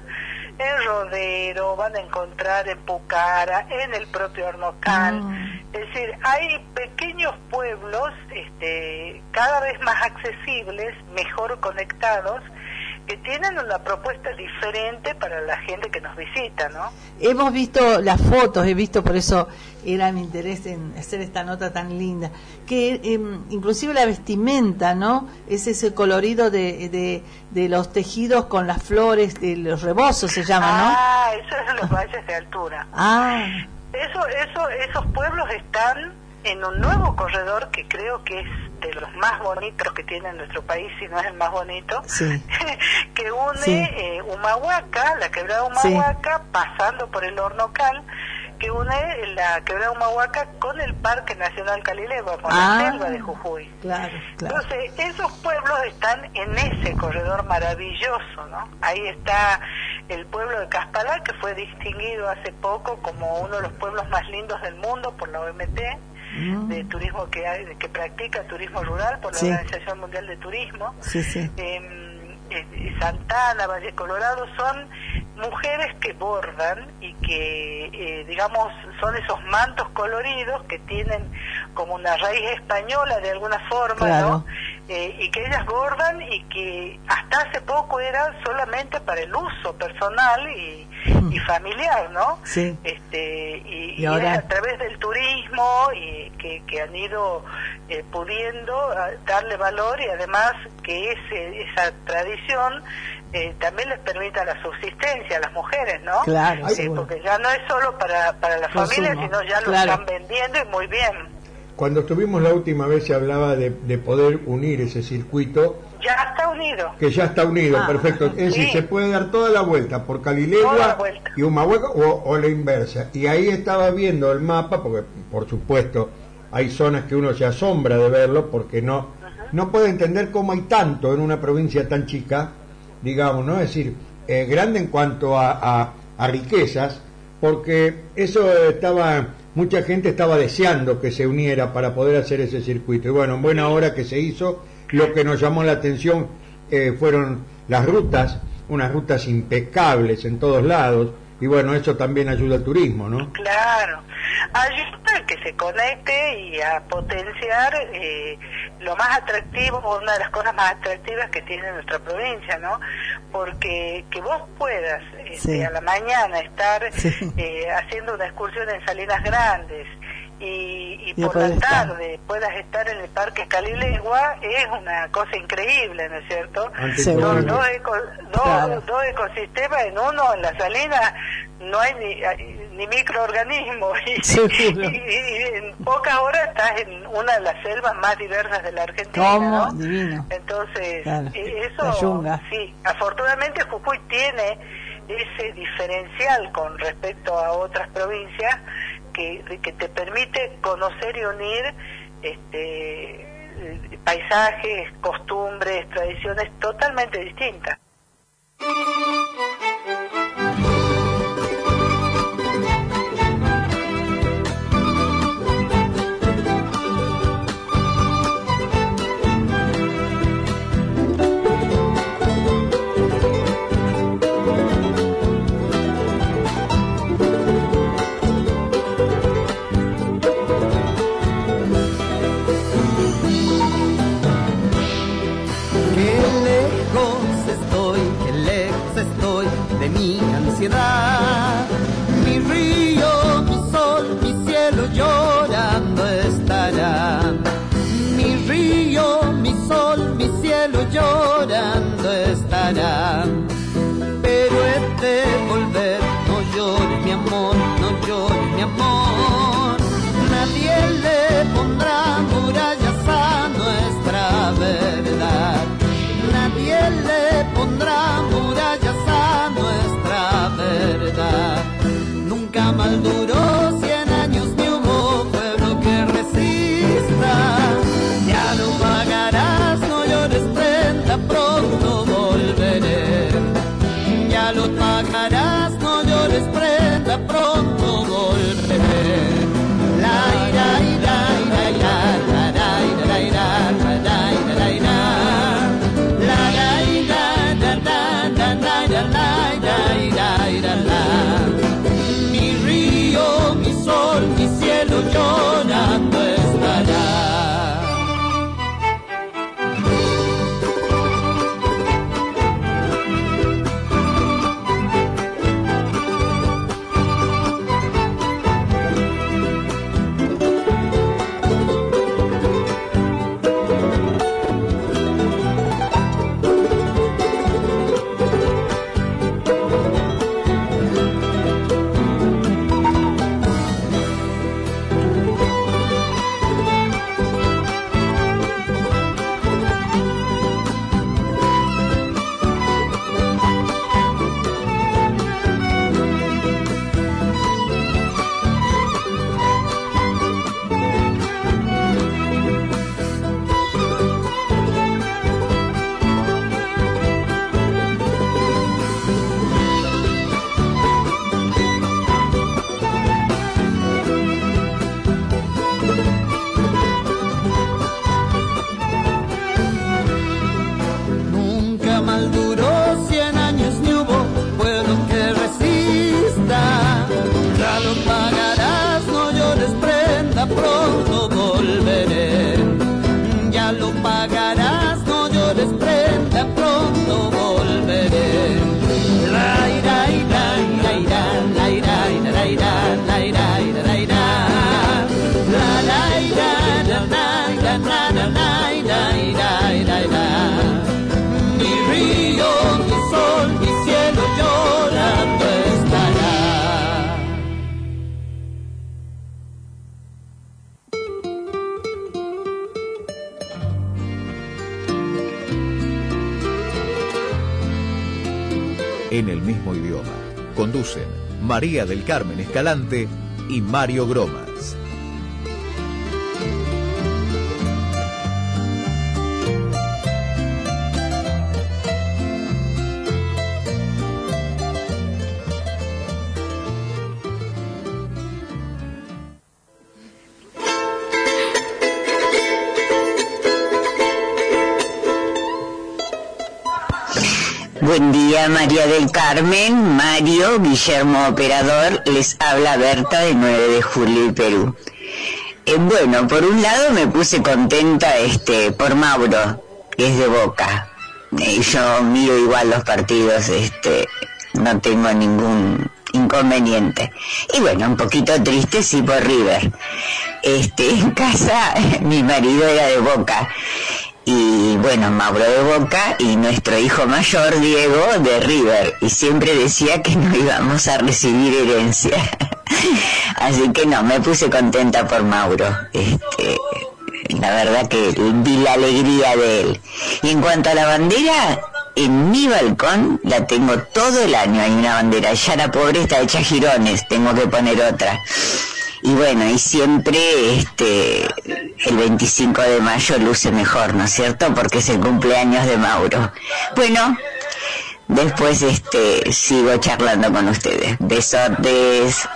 En Rodero, van a encontrar en Pucara, en el propio Hornocal. Mm. Es decir, hay pequeños pueblos este, cada vez más accesibles, mejor conectados, que tienen una propuesta diferente para la gente que nos visita, ¿no? Hemos visto las fotos, he visto, por eso era mi interés en hacer esta nota tan linda, que em, inclusive la vestimenta, ¿no? Es ese colorido de, de, de, los tejidos con las flores, de los rebozos se llama, ¿no? Ah, eso es los valles de altura. Ah. Eso, eso, esos pueblos están en un nuevo corredor que creo que es de los más bonitos que tiene nuestro país, si no es el más bonito, que une eh, Humahuaca, la quebrada Humahuaca, pasando por el Hornocal, que une la quebrada Humahuaca con el Parque Nacional Calilegua, con la ah, selva de Jujuy. Entonces, esos pueblos están en ese corredor maravilloso, ¿no? Ahí está el pueblo de Caspalá, que fue distinguido hace poco como uno de los pueblos más lindos del mundo por la OMT Mm. de turismo que hay, que practica turismo rural por la Organización Mundial de Turismo. Em, eh, Santana, Valle Colorado, son mujeres que bordan y que, eh, digamos, son esos mantos coloridos que tienen como una raíz española de alguna forma, ¿no? Eh, y que ellas bordan y que hasta hace poco era solamente para el uso personal y, y familiar, ¿no? Sí. Este, y, ahora... a través del turismo y que, que han ido eh, pudiendo darle valor y además que ese, esa tradición eh, también les permita la subsistencia a las mujeres, ¿no? Claro, sí, porque ya no es solo para, para la familia, sino ya lo están vendiendo y muy bien. Cuando estuvimos la última vez se hablaba de, de poder unir ese circuito ya está unido. Que ya está unido, ah, perfecto. Es decir, se puede dar toda la vuelta por Calilegua y Humahueca o, o la inversa. Y ahí estaba viendo el mapa, porque por supuesto hay zonas que uno se asombra de verlo, porque no, no puede entender cómo hay tanto en una provincia tan chica, digamos, ¿no? Es decir, eh, grande en cuanto a, a, riquezas, porque eso estaba, mucha gente estaba deseando que se uniera para poder hacer ese circuito. Y bueno, en buena hora que se hizo lo que nos llamó la atención eh, fueron las rutas, unas rutas impecables en todos lados, y bueno, eso también ayuda al turismo, ¿no? Claro, ayuda a que se conecte y a potenciar eh, lo más atractivo, una de las cosas más atractivas que tiene nuestra provincia, ¿no? Porque que vos puedas este, a la mañana estar eh, haciendo una excursión en Salinas Grandes, y, por la tarde puedas estar en el Parque Calilegua es una cosa increíble, ¿no es cierto? Dos, dos, ecosistemas en uno, en la salina no hay ni, ni microorganismos y, en pocas horas estás en una de las selvas más diversas de la Argentina. Entonces, e, eso, sí, afortunadamente Jujuy tiene ese diferencial con respecto a otras provincias que, te permite conocer y unir este, paisajes, costumbres, tradiciones totalmente distintas. Escalante y Mario Gromas. María del Carmen, Mario, Guillermo Operador, les habla Berta de 9 de julio y Perú. Eh, bueno, por un lado me puse contenta este por Mauro, que es de Boca. Eh, yo miro igual los partidos, este, no tengo ningún inconveniente. Y bueno, un poquito triste sí por River. Este, en casa mi marido era de Boca y bueno, Mauro de Boca y nuestro hijo mayor, Diego, de River, y siempre decía que no íbamos a recibir herencia. Así que no, me puse contenta por Mauro. Este, la verdad que vi la alegría de él. Y en cuanto a la bandera, en mi balcón la tengo todo el año, hay una bandera. Ya la pobre está hecha girones, tengo que poner otra y bueno, y siempre este el 25 de mayo luce mejor, ¿no es cierto? Porque es el cumpleaños de Mauro. Bueno, después este sigo charlando con ustedes. Besotes.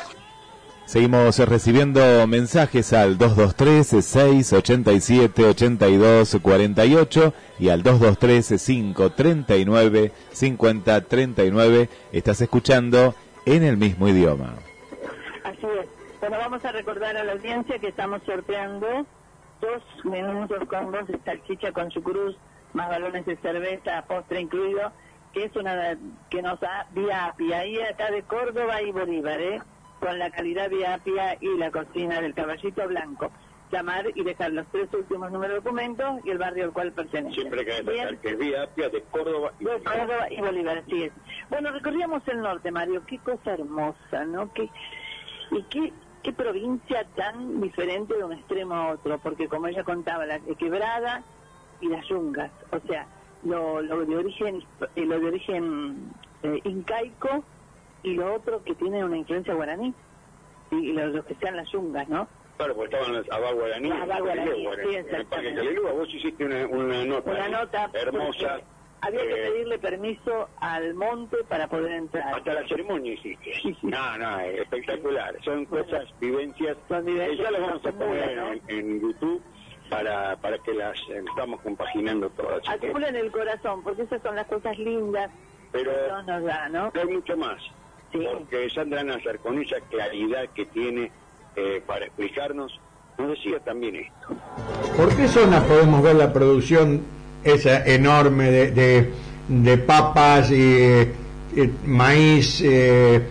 Seguimos recibiendo mensajes al 223-687-8248 y al 223-539-5039. Estás escuchando en el mismo idioma. Bueno, vamos a recordar a la audiencia que estamos sorteando dos menús, dos combos de salchicha con su cruz, más balones de cerveza, postre incluido, que es una que nos da Vía Apia, ahí acá de Córdoba y Bolívar, ¿eh? con la calidad Vía Apia y la cocina del caballito blanco. Llamar y dejar los tres últimos números de documentos y el barrio al cual pertenece. Siempre hay que destacar que es Vía Apia de Córdoba y De Bolívar. Córdoba y Bolívar, así es. Bueno, recorríamos el norte, Mario, qué cosa hermosa, ¿no? Qué, y qué, qué provincia tan diferente de un extremo a otro, porque como ella contaba, la quebrada y las yungas, o sea, lo, lo de origen, eh, lo de origen eh, incaico y lo otro que tiene una influencia guaraní, y, lo, lo que sean las yungas, ¿no? Claro, porque estaban las Abá Guaraní. Las Abá Guaraní, sí, en el Parque. Calilúa. Vos hiciste una, una nota. Una ahí, nota hermosa. porque Había que pedirle permiso al monte para poder entrar. Hasta la ceremonia hiciste. No, no, es espectacular. Son cosas, vivencias. vivencias que ya las vamos a son poner en, en YouTube para, para que las eh, estamos compaginando todas. Acumulen el corazón, porque esas son las cosas lindas Pero que Dios nos da, ¿no? hay mucho más. Porque Sandra Nazar, con esa claridad que tiene eh, para explicarnos, nos decía también esto. ¿Por qué zonas podemos ver la producción esa enorme de, de, de papas, y, eh, eh, maíz, eh,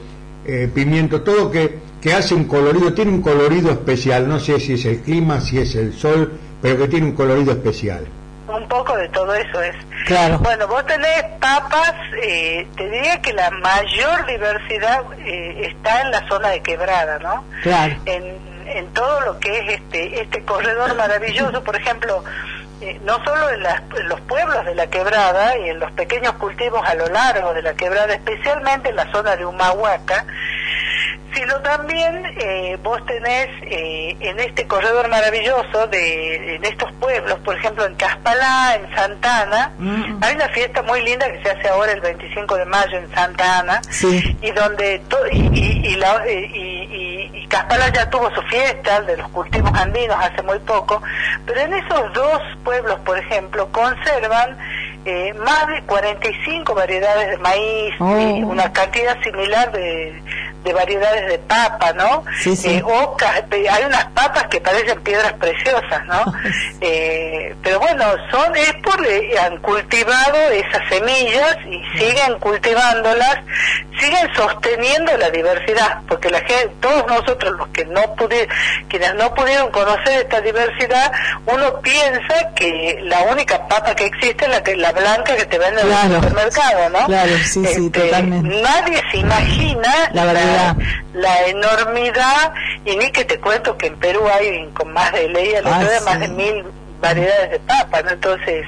eh, pimiento, todo que, que hace un colorido, tiene un colorido especial, no sé si es el clima, si es el sol, pero que tiene un colorido especial. Un poco de todo eso es. Claro. Bueno, vos tenés papas, eh, te diría que la mayor diversidad eh, está en la zona de quebrada, ¿no? Claro. En, en todo lo que es este este corredor maravilloso, por ejemplo, no solo en, las- en los pueblos de la quebrada y en los pequeños cultivos a lo largo de la quebrada, especialmente en la zona de Humahuaca, sino también eh, vos tenés eh, en este corredor maravilloso de en estos pueblos, por ejemplo en Caspalá, en Santana, hay una fiesta muy linda que se hace ahora el 25 de mayo en Santa Ana Sí. y donde to- y, y, y la- y- y- y Caspalá ya tuvo su fiesta de los cultivos andinos hace muy poco, pero en esos dos pueblos, por ejemplo, conservan eh, más de 45 variedades de maíz y una cantidad similar de, de variedades de papa, ¿no? Sí, sí. Eh, ocas, pe- hay unas papas que parecen piedras preciosas, ¿no? Eh, pero bueno, son es porque han cultivado esas semillas y siguen cultivándolas, siguen sosteniendo la diversidad, porque la gente, todos nosotros los que no pudieron, quienes no pudieron conocer esta diversidad, uno piensa que la única papa que existe es la que la blanca que te venden en el supermercado, ¿no? Claro, sí, sí, Este, totalmente. Nadie se imagina La variedad. la enormidad y ni que te cuento que en Perú hay con más de ley Ah, sí. más de mil variedades de papa ¿no? entonces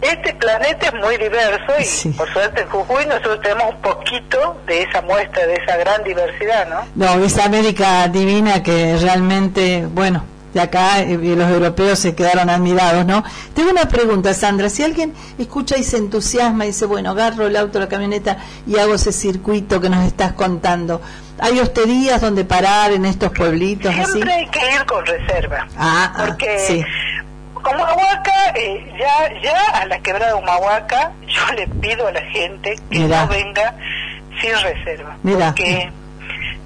Este planeta es muy diverso y por suerte en Jujuy nosotros tenemos un poquito de esa muestra, de esa gran diversidad, ¿no? No, esa América divina que realmente, bueno, de acá eh, y los europeos se quedaron admirados, ¿no? Tengo una pregunta, Sandra. Si alguien escucha y se entusiasma y dice, bueno, agarro el auto, la camioneta y hago ese circuito que nos estás contando, ¿hay hosterías donde parar en estos pueblitos Siempre hay que ir con reserva. Ah, ah porque sí. Como Humahuaca, eh, ya, ya a la quebrada de Humahuaca, yo le pido a la gente que no venga sin reserva. Porque,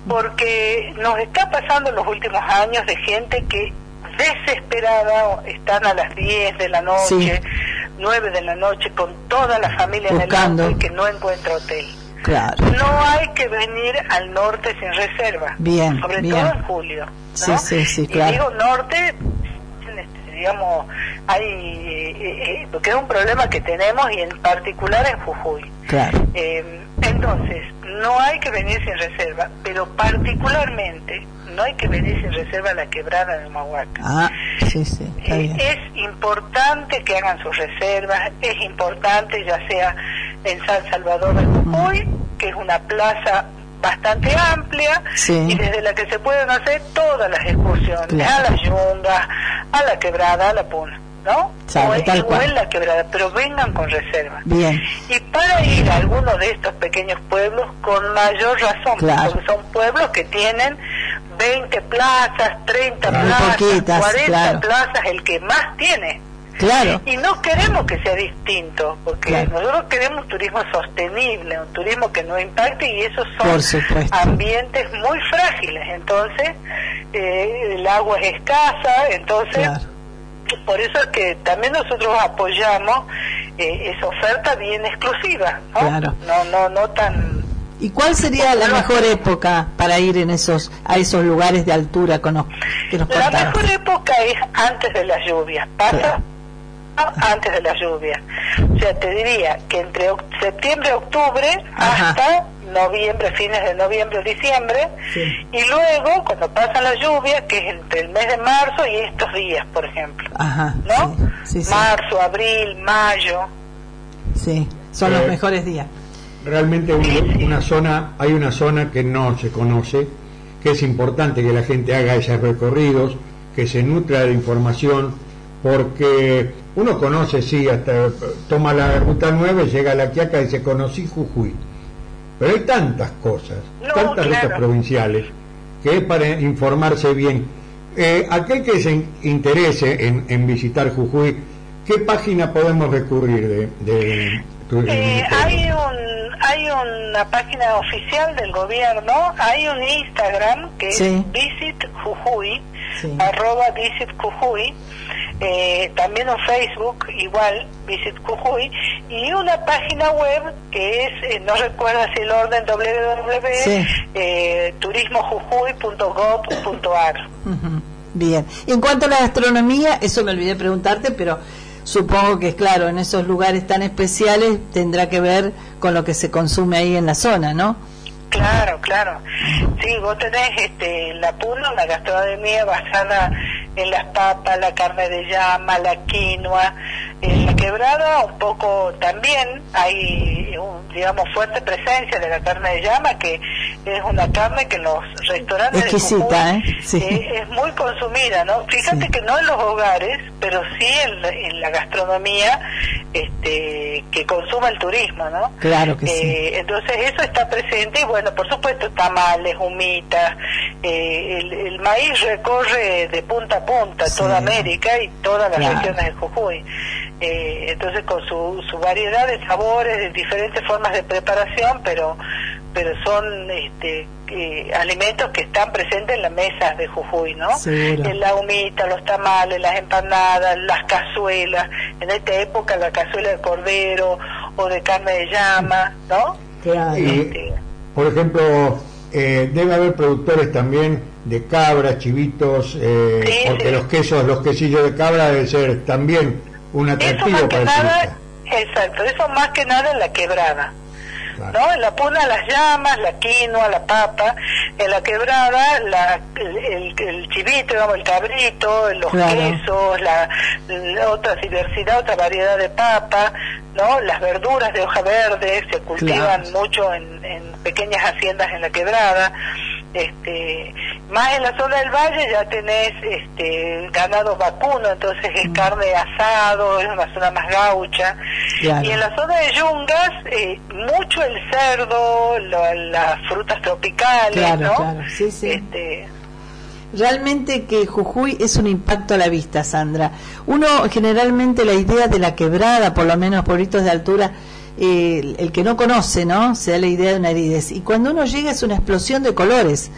porque nos está pasando en los últimos años de gente que desesperada están a las 10 de la noche, 9 de la noche, con toda la familia en el auto y que no encuentra hotel. Claro. No hay que venir al norte sin reserva. Bien, sobre todo en julio. Sí, sí, sí, claro. Y digo norte digamos, hay, eh, eh, porque es un problema que tenemos y en particular en Jujuy. Claro. Eh, entonces, no hay que venir sin reserva, pero particularmente no hay que venir sin reserva a la quebrada de Humahuaca. Ah, sí, sí. es importante que hagan sus reservas, es importante ya sea en San Salvador de Jujuy, que es una plaza bastante amplia y desde la que se pueden hacer todas las excursiones, a la yunga, a la quebrada, a la puna. ¿No? o, en la quebrada, pero vengan con reserva. Bien. Y para ir a alguno de estos pequeños pueblos, con mayor razón, porque son pueblos que tienen 20 plazas, 30 plazas, 40 plazas, el que más tiene. Claro. Y no queremos que sea distinto, porque nosotros queremos un turismo sostenible, un turismo que no impacte y esos son ambientes muy frágiles. Entonces, eh, el agua es escasa, entonces, por eso es que también nosotros apoyamos eh, esa oferta bien exclusiva, ¿no? No, no, no tan ¿Y cuál sería la mejor época para ir en esos a esos lugares de altura que nos La mejor época es antes de las lluvias. Pasa antes de la lluvia. O sea, te diría que entre septiembre, octubre hasta noviembre, fines de noviembre, diciembre, y luego cuando pasa la lluvia, que es entre el mes de marzo y estos días, por ejemplo. ¿No? marzo, abril, mayo. Sí, son los eh, mejores días. Realmente una zona, hay una zona que no se conoce, que es importante que la gente haga esos recorridos, que se nutra de información, porque uno conoce, sí, hasta toma la ruta 9, llega a la Quiaca y se conocí Jujuy. Pero hay tantas cosas, tantas rutas provinciales, que es para informarse bien. Eh, aquel que se interese en, visitar Jujuy, ¿qué página podemos recurrir de, de eh, hay un hay una página oficial del gobierno, hay un Instagram que es Visit Jujuy, arroba Visit Jujuy, eh, también un Facebook igual, Visit Jujuy, y una página web que es, eh, no recuerdo si el orden www, eh, turismojujuy.gov.ar. Bien, en cuanto a la gastronomía, eso me olvidé preguntarte, pero supongo que es claro, en esos lugares tan especiales tendrá que ver con lo que se consume ahí en la zona, ¿no? Claro, claro. Sí, vos tenés este, la puno, la gastronomía basada en las papas, la carne de llama, la quinoa. En la quebrada un poco también hay, digamos, fuerte presencia de la carne de llama, que es una carne que en los restaurantes Exquisita, ¿eh? eh, es muy consumida, ¿no? Fíjate que no en los hogares, pero sí en, la gastronomía este, que consuma el turismo, ¿no? Claro que sí. Eh, entonces eso está presente y bueno, por supuesto tamales, humitas, eh, el, maíz recorre de punta a punta toda América y todas las regiones de Jujuy. Eh, entonces con su, su variedad de sabores, de diferentes formas de preparación, pero pero son este, eh, alimentos que están presentes en las mesas de Jujuy, ¿no? En la humita, los tamales, las empanadas, las cazuelas, en esta época la cazuela de cordero o de carne de llama, ¿no? Este, por ejemplo, eh, debe haber productores también de cabras, chivitos, eh, porque los quesos, los quesillos de cabra deben ser también un atractivo para el Exacto, eso más que nada en la quebrada ¿no? En la puna las llamas, la quinoa, la papa, en la quebrada la, el, el, chivito, digamos, el cabrito, los quesos, la, otra diversidad, otra variedad de papa, ¿no? Las verduras de hoja verde se cultivan mucho en, en pequeñas haciendas en la quebrada este más en la zona del valle ya tenés este ganado vacuno entonces es mm. carne asado es una zona más gaucha y en la zona de yungas eh, mucho el cerdo las frutas tropicales ¿no? sí, sí. Este, Realmente que Jujuy es un impacto a la vista, Sandra. Uno generalmente la idea de la quebrada, por lo menos pueblitos de altura, el, que no conoce, ¿no? Se da la idea de una aridez. Y cuando uno llega es una explosión de colores,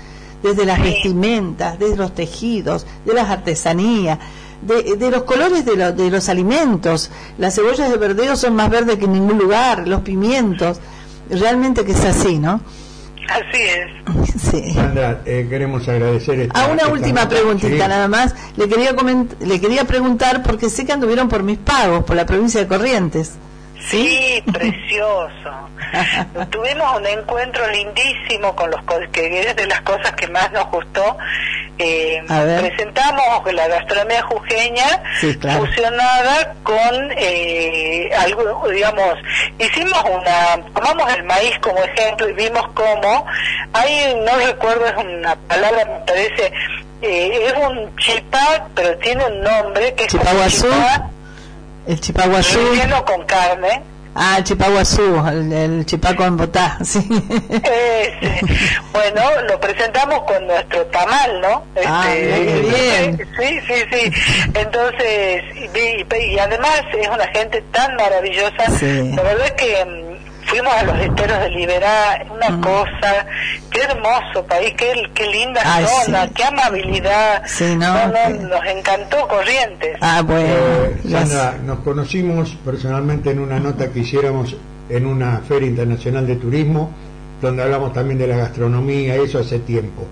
desde las vestimentas, desde los tejidos, de las artesanías, de, los colores de, de, los alimentos. Las cebollas de verdeo son más verdes que en ningún lugar, los pimientos. Realmente que es así, ¿no? Así es. Sí. Sandra, eh, queremos agradecer. Esta, a una última preguntita nada más. Le quería, le quería preguntar, porque sé que anduvieron por mis pagos, por la provincia de Corrientes. Sí, precioso. Tuvimos un encuentro lindísimo con los que es de las cosas que más nos gustó. Eh, presentamos la gastronomía jujeña fusionada con eh, algo, digamos, hicimos una, tomamos el maíz como ejemplo y vimos cómo, hay, no recuerdo, es una palabra, me parece, eh, es un chipá, pero tiene un nombre que es el chipaguazú. Relleno con carne. Ah, el chipaguazú, el, el chipaco en botá, sí. bueno, lo presentamos con nuestro tamal, ¿no? ah, este, bien. Sí, sí, sí. Entonces, y, además es una gente tan maravillosa. La verdad es que mm, fuimos a los esteros de Liberá, una mm. cosa, qué hermoso país, qué, qué linda zona, qué amabilidad, nos encantó Corrientes. Ah, bueno. Eh, Sandra, nos conocimos personalmente en una nota que hiciéramos en una feria internacional de turismo, donde hablamos también de la gastronomía, eso hace tiempo.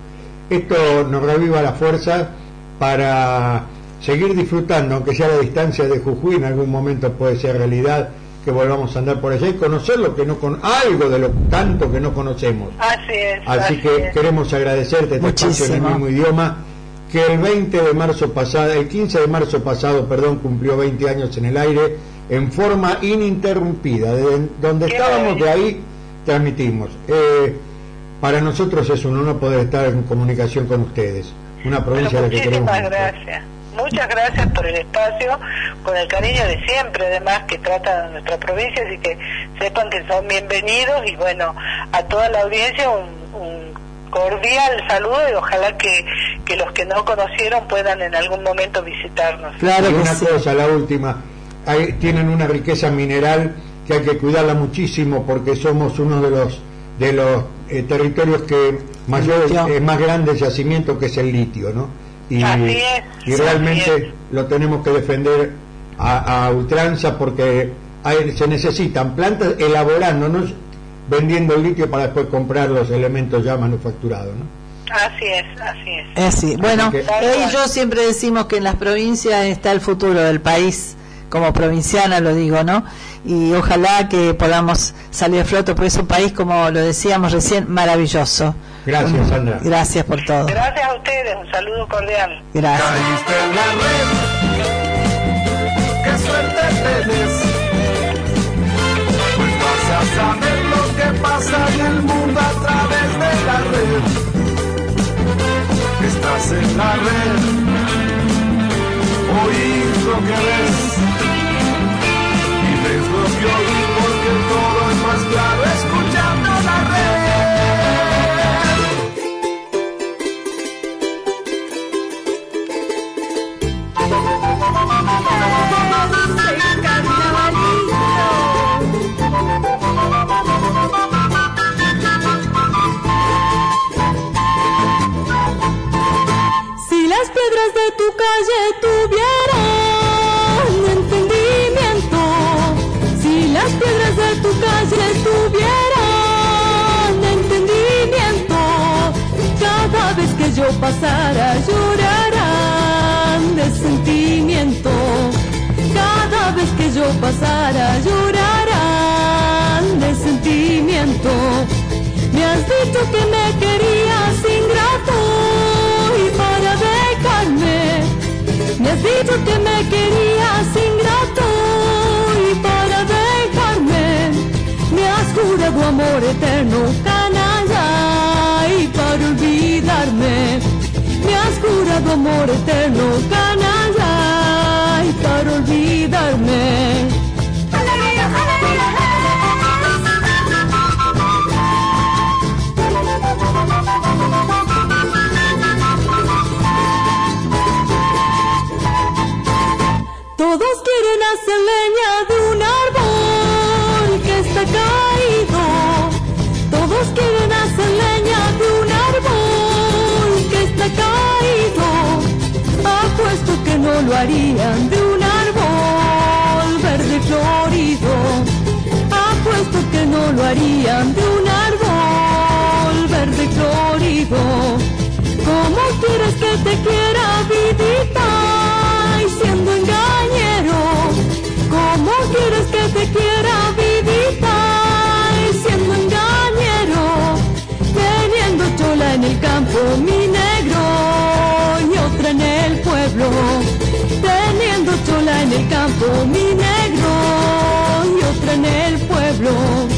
Esto nos reviva la fuerza para seguir disfrutando, aunque sea a la distancia de Jujuy, en algún momento puede ser realidad que volvamos a andar por allá y conocer lo que no con algo de lo tanto que no conocemos. Así es. Así, que queremos agradecerte este espacio en el mismo idioma que el 20 de marzo pasado, el 15 de marzo pasado, perdón, cumplió 20 años en el aire en forma ininterrumpida, de donde estábamos de ahí transmitimos. Eh, para nosotros es un honor poder estar en comunicación con ustedes, una provincia de la que queremos. gracias. Muchas gracias por el espacio, con el cariño de siempre, además, que trata nuestra provincia, así que sepan que son bienvenidos y bueno, a toda la audiencia un, cordial saludo y ojalá que, que, los que no conocieron puedan en algún momento visitarnos. Claro, y una cosa, la última, hay, tienen una riqueza mineral que hay que cuidarla muchísimo porque somos uno de los de los eh, territorios que mayor, eh, más grandes yacimiento que es el litio, ¿no? Y, y realmente lo tenemos que defender a, ultranza porque se necesitan plantas elaborándonos, vendiendo el litio para después comprar los elementos ya manufacturados. Así es, así es. Bueno, ellos siempre decimos que en las provincias está el futuro del país, como provinciana lo digo, ¿no? Y ojalá que podamos salir a flote, porque es un país, como lo decíamos recién, maravilloso. Gracias, Sandra. Gracias por todo. Gracias a ustedes, un saludo cordial. Gracias. Caíste en la red, qué suerte tenés. Pues vas a saber lo que pasa en el mundo a través de la red. Estás en la red, oír lo que ves. Y ves lo pasara llorarán de sentimiento cada vez que yo pasara llorarán de sentimiento dicho que me querías ingrato y para dejarme. Me has dicho que me querías ingrato y para dejarme. Me has jurado amor eterno, canalla, y para olvidarme. Amor eterno, canalla, y para olvidarme. Todos quieren hacer leña harían de un árbol verde florido. Apuesto que no lo harían de un árbol verde florido. ¿Cómo quieres que te quiera, vidita? Siendo engañero, ¿cómo quieres que te quiera, vidita? Siendo engañero, teniendo chola en el campo, mi negro, y otra en el pueblo. Chola en el campo, mi negro, y otra en el pueblo.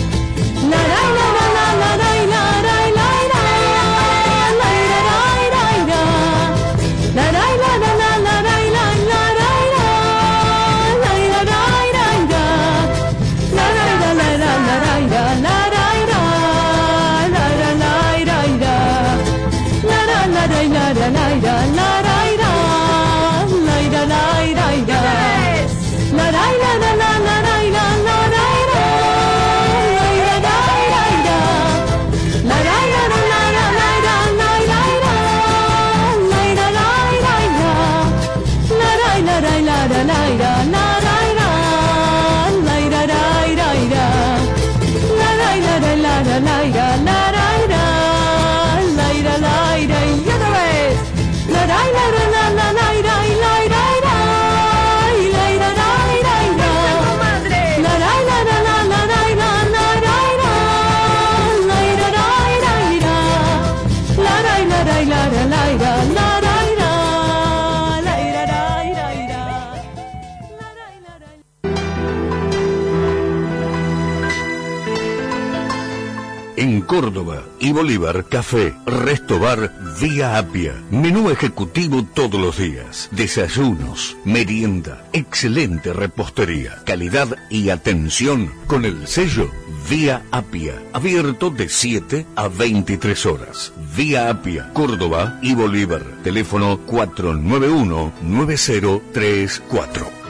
y Bolívar Café. Resto Bar Vía Apia. Menú ejecutivo todos los días. Desayunos, merienda, excelente repostería, calidad y atención con el sello Vía Apia. Abierto de 7 a 23 horas. Vía Apia, Córdoba y Bolívar. Teléfono 491 9034.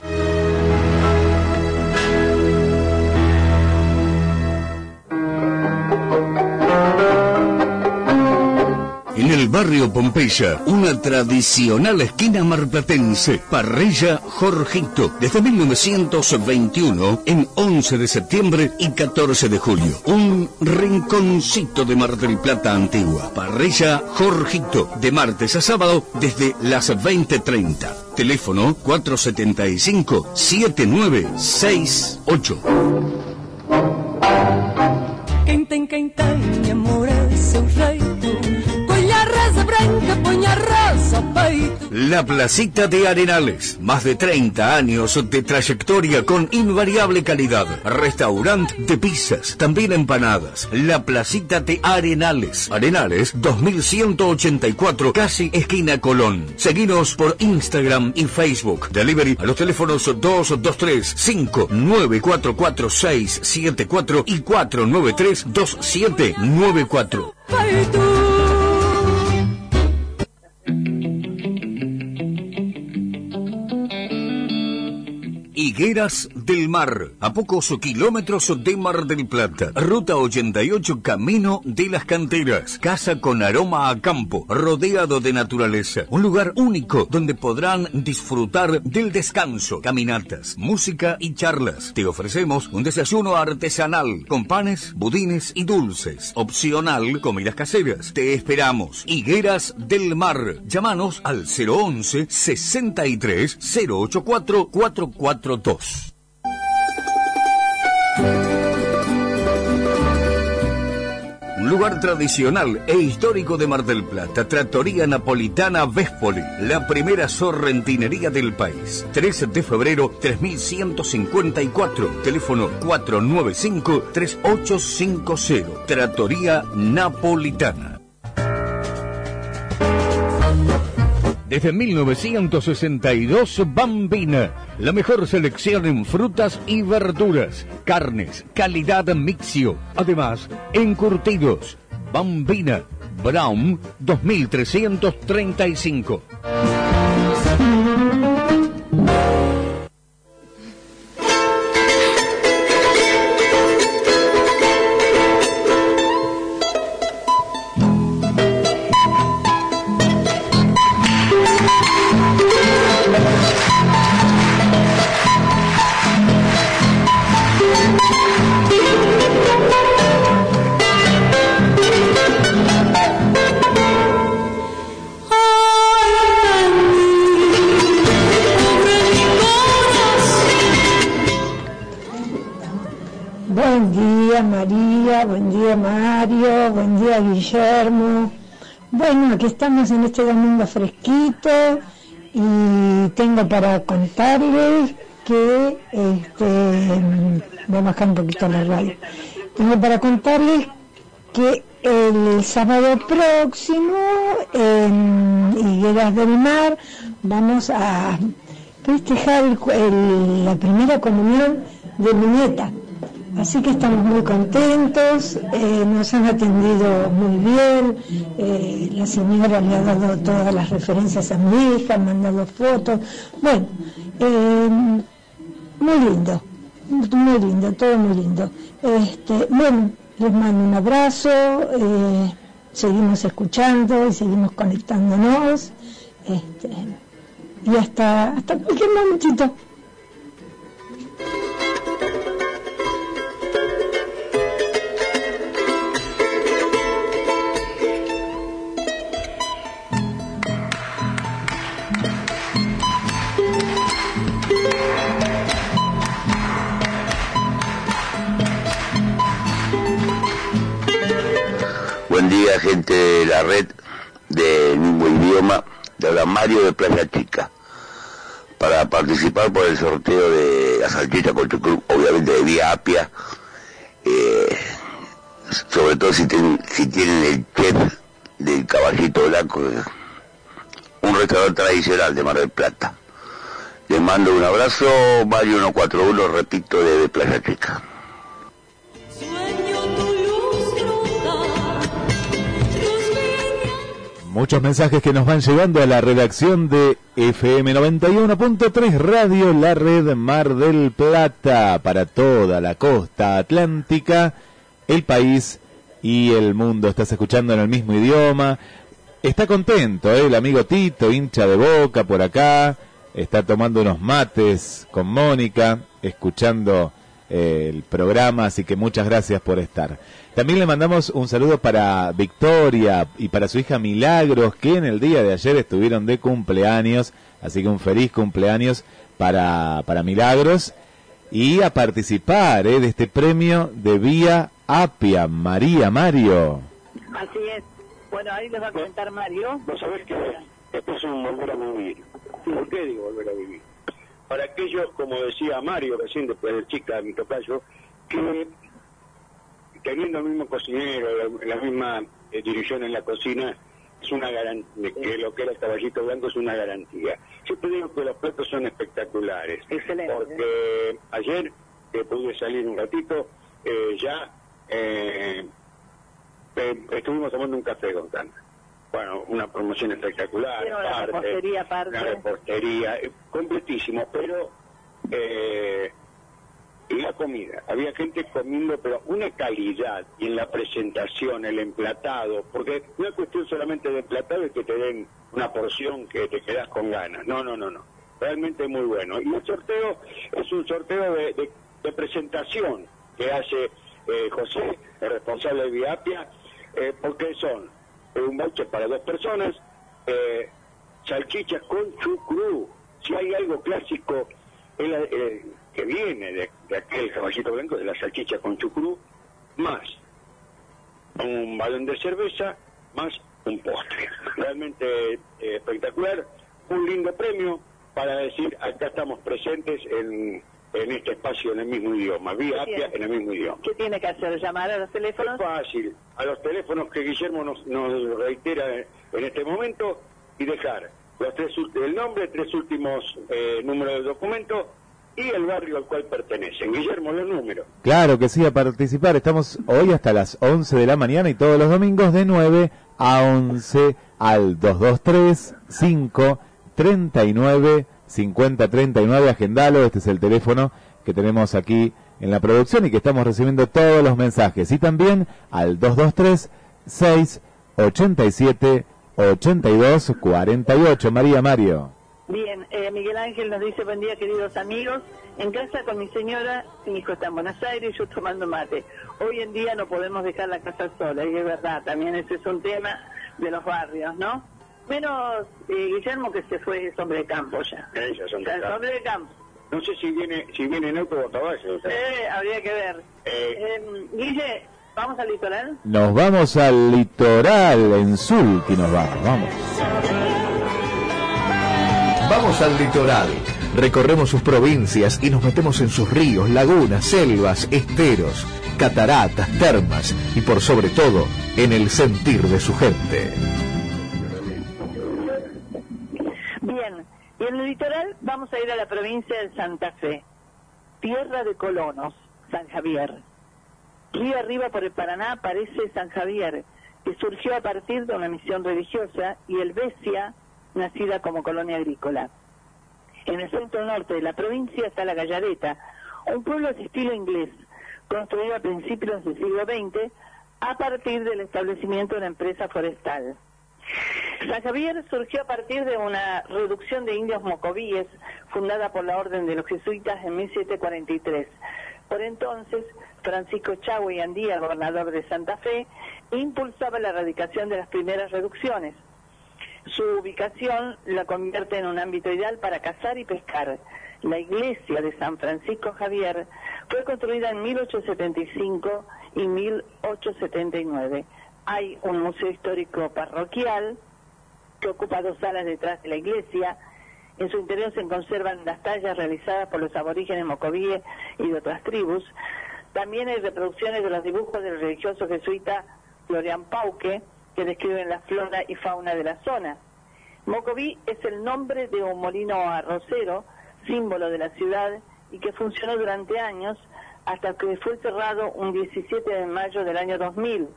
El barrio Pompeya, una tradicional esquina marplatense, Parrilla Jorgito, desde 1921, en 11 de septiembre y 14 de julio. Un rinconcito de Mar del Plata antigua. Parrilla Jorgito, de martes a sábado, desde las 20.30. Teléfono 475-7968. Quem tem, quem tem, amor é seu rei. La Placita de Arenales, más de 30 años de trayectoria con invariable calidad. Restaurante de pizzas, también empanadas. La Placita de Arenales. Arenales 2184, casi esquina Colón. Seguinos por Instagram y Facebook. Delivery a los teléfonos 223 5944674 y 493 2794. Higueras del Mar, a pocos kilómetros de Mar del Plata. Ruta 88, Camino de las Canteras. Casa con aroma a campo, rodeado de naturaleza. Un lugar único donde podrán disfrutar del descanso, caminatas, música y charlas. Te ofrecemos un desayuno artesanal con panes, budines y dulces. Opcional, comidas caseras. Te esperamos. Higueras del Mar. Llámanos al 011 63 084 442. lugar tradicional e histórico de Mar del Plata, Trattoria Napolitana Véspoli, la primera sorrentinería del país. 13 de febrero 3154, teléfono 495-3850, Trattoria Napolitana. Desde 1962, Bambina, la mejor selección en frutas y verduras, carnes, calidad mixio, además, encurtidos. Bambina, Brown 2335. Guillermo. Bueno, aquí estamos en este domingo fresquito y tengo para contarles que, este, voy a bajar un poquito la radio, tengo para contarles que el sábado próximo en Higueras del Mar vamos a festejar la primera comunión de mi nieta. Así que estamos muy contentos, eh, nos han atendido muy bien, eh, la señora le ha dado todas las referencias a mi hija, ha mandado fotos, bueno, eh, muy lindo, muy lindo, todo muy lindo. Este, bueno, les mando un abrazo, seguimos escuchando y seguimos conectándonos, este, y hasta, hasta cualquier momentito. Gente de la red de mismo idioma. De habla Mario de Playa Chica. Para participar por el sorteo de la salchicha con chucrú, obviamente de vía Apia. eh, sobre todo si, tienen- si tienen el chef del caballito blanco, eh, un restaurante tradicional de Mar del Plata. Les mando un abrazo, Mario 141, repito, desde Playa Chica. Muchos mensajes que nos van llegando a la redacción de FM 91.3 Radio, la red Mar del Plata, para toda la costa atlántica, el país y el mundo. Estás escuchando en el mismo idioma. Está contento, ¿eh? el amigo Tito, hincha de boca por acá. Está tomando unos mates con Mónica, escuchando el programa, así que muchas gracias por estar. También le mandamos un saludo para Victoria y para su hija Milagros, que en el día de ayer estuvieron de cumpleaños, así que un feliz cumpleaños para, para Milagros y a participar eh, de este premio de Vía Apia, María Mario. Así es. Bueno, ahí les va a comentar Mario. Vos sabés que esto es un volver a vivir. ¿Por qué digo volver a vivir? Para aquellos, como decía Mario recién, después de chica, mi tocayo, que teniendo el mismo cocinero, la, la misma eh, dirección en la cocina, es una garantía, que lo que era el caballito blanco es una garantía. Siempre digo que los platos son espectaculares. Excelente. Porque ayer que pude salir un ratito, eh, ya eh, eh, estuvimos tomando un café con Tana. Bueno, una promoción espectacular, la repostería aparte. repostería, eh, completísimo, pero eh, y la comida. Había gente comiendo, pero una calidad y en la presentación, el emplatado, porque no es cuestión solamente de emplatado y que te den una porción que te quedas con ganas. No, no, no, no. Realmente muy bueno. Y el sorteo es un sorteo de, de- de presentación que hace eh, José, el responsable de Viapia, eh, porque son un voucher para dos personas, eh, salchichas con chucrú. Si hay algo clásico eh, que viene de, de aquel caballito blanco, de la salchicha con chucrú, más un, de cerveza más un postre. Realmente eh, espectacular, un lindo premio para decir acá estamos presentes en, en este espacio en el mismo idioma, vía Apia en el mismo idioma. ¿Qué tiene que hacer? ¿Llamar a los teléfonos? Fácil, a los teléfonos que Guillermo nos, nos reitera en este momento y dejar los tres, el nombre, tres últimos eh, números del documento y el barrio al cual pertenecen. Guillermo, los números. Claro que sí, a participar. Estamos hoy hasta las 11 de la mañana y todos los domingos de 9 a 11 al 223 5 39 50 39. Agendalo, este es el teléfono que tenemos aquí en la producción y que estamos recibiendo todos los mensajes. Y también al 223 6 87 82 48. María Mario. Bien, eh, Miguel Ángel nos dice, buen día queridos amigos, en casa con mi señora, mi hijo está en Buenos Aires yo tomando mate. Hoy en día no podemos dejar la casa sola, y es verdad, también ese es un tema de los barrios, ¿no? Menos eh, Guillermo que se fue, es hombre de campo ya. Ellos son de Ya es acá. hombre de campo. No sé si viene si viene en auto o caballo. o sea. Eh, habría que ver. Eh, Guille, ¿vamos al litoral? Nos vamos al litoral, en Sulti nos vamos, vamos. Vamos al litoral. Recorremos sus provincias y nos metemos en sus ríos, lagunas, selvas, esteros, cataratas, termas y por sobre todo en el sentir de su gente. Y en el litoral vamos a ir a la provincia de Santa Fe, tierra de colonos, San Javier. Río arriba por el Paraná aparece San Javier, que surgió a partir de una misión religiosa, y el Besia, nacida como colonia agrícola. En el centro norte de la provincia está la Gallareta, un pueblo de estilo inglés, construido a principios del siglo XX a partir del establecimiento de una empresa forestal. San Javier surgió a partir de una reducción de indios mocovíes fundada por la Orden de los Jesuitas en 1743. Por entonces, Francisco Chagüe Andía, gobernador de Santa Fe, impulsaba la erradicación de las primeras reducciones. Su ubicación la convierte en un ámbito ideal para cazar y pescar. La iglesia de San Francisco Javier fue construida en 1875 y 1879. Hay un museo histórico parroquial que ocupa dos salas detrás de la iglesia. En su interior se conservan las tallas realizadas por los aborígenes mocovíes y de otras tribus. También hay reproducciones de los dibujos del religioso jesuita Florian Pauque, que describen la flora y fauna de la zona. Mocoví es el nombre de un molino arrocero, símbolo de la ciudad, y que funcionó durante años hasta que fue cerrado un 17 de mayo del año 2000.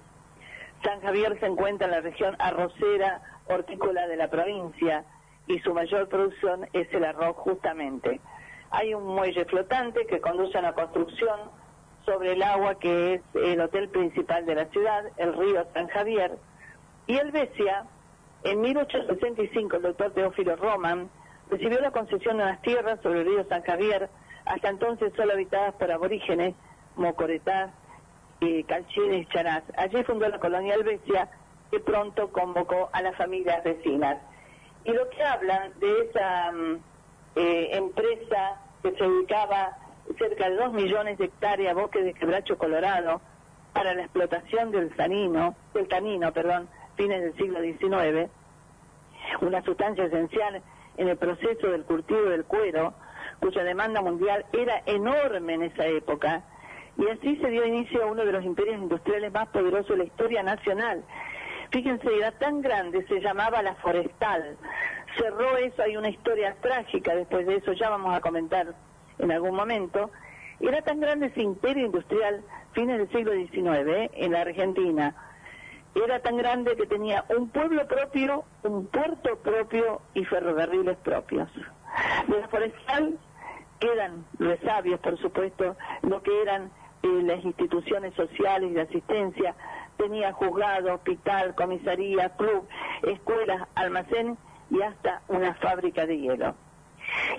San Javier se encuentra en la región arrocera hortícola de la provincia y su mayor producción es el arroz justamente. Hay un muelle flotante que conduce a una construcción sobre el agua que es el hotel principal de la ciudad, el río San Javier, y el Besia, en 1865 el doctor Teófilo Roman recibió la concesión de unas tierras sobre el río San Javier, hasta entonces solo habitadas por aborígenes, mocoretás, eh, calchines y charás. Allí fundó la colonia Helvecia, que pronto convocó a las familias vecinas. Y lo que hablan de esa mm, eh, empresa que se ubicaba cerca de 2 millones de hectáreas bosque de quebracho colorado para la explotación del tanino, del tanino, perdón, fines del siglo XIX, una sustancia esencial en el proceso del cultivo del cuero, cuya demanda mundial era enorme en esa época, y así se dio inicio a uno de los imperios industriales más poderosos de la historia nacional. Fíjense, era tan grande, se llamaba la forestal. Cerró eso, hay una historia trágica después de eso, ya vamos a comentar en algún momento. Era tan grande ese imperio industrial, fines del siglo XIX, ¿eh? en la Argentina. Era tan grande que tenía un pueblo propio, un puerto propio y ferrocarriles propios. De la forestal quedan resabios, por supuesto, lo que eran eh, las instituciones sociales y de asistencia. Tenía juzgado, hospital, comisaría, club, escuelas, almacén y hasta una fábrica de hielo.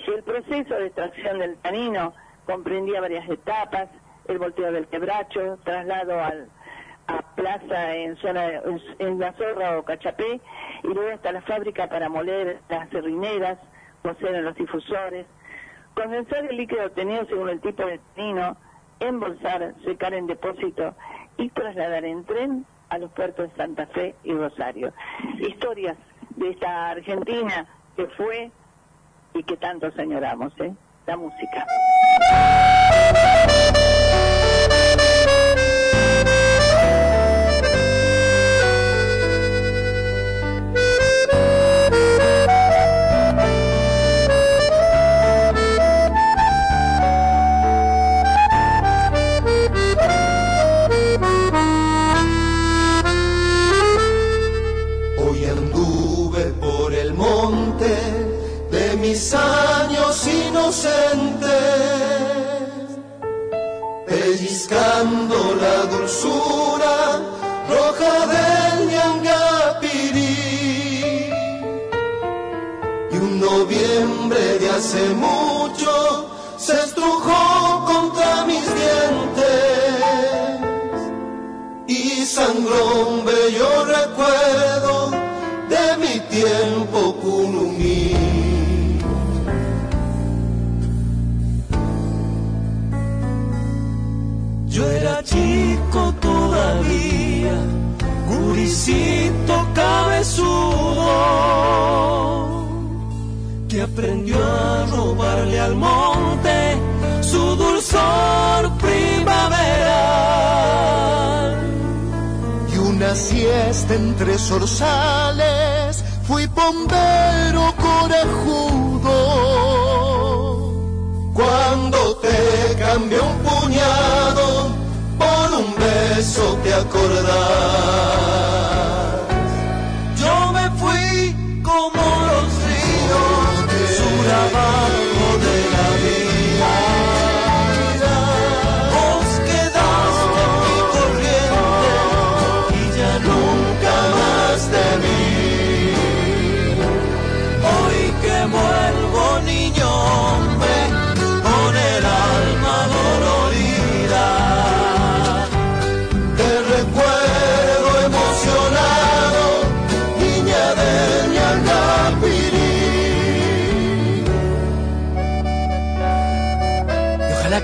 El proceso de extracción del tanino comprendía varias etapas, el volteo del quebracho, traslado al, a plaza en zona en, la zorra o cachapé y luego hasta la fábrica para moler las serrineras, cocer en los difusores, condensar el líquido obtenido según el tipo de tanino, embolsar, secar en depósito y trasladar en tren a los puertos de Santa Fe y Rosario. Historias de esta Argentina que fue y que tanto señoramos, ¿eh? La música. Dulzura roja del ñangapirí. Y un noviembre de hace mucho se estrujó contra mis dientes y sangró bello recuerdo todavía, guricito cabezudo, que aprendió a robarle al monte su dulzor primaveral. Y una siesta entre zorzales fui bombero corajudo cuando te cambié un puñado un beso te acordás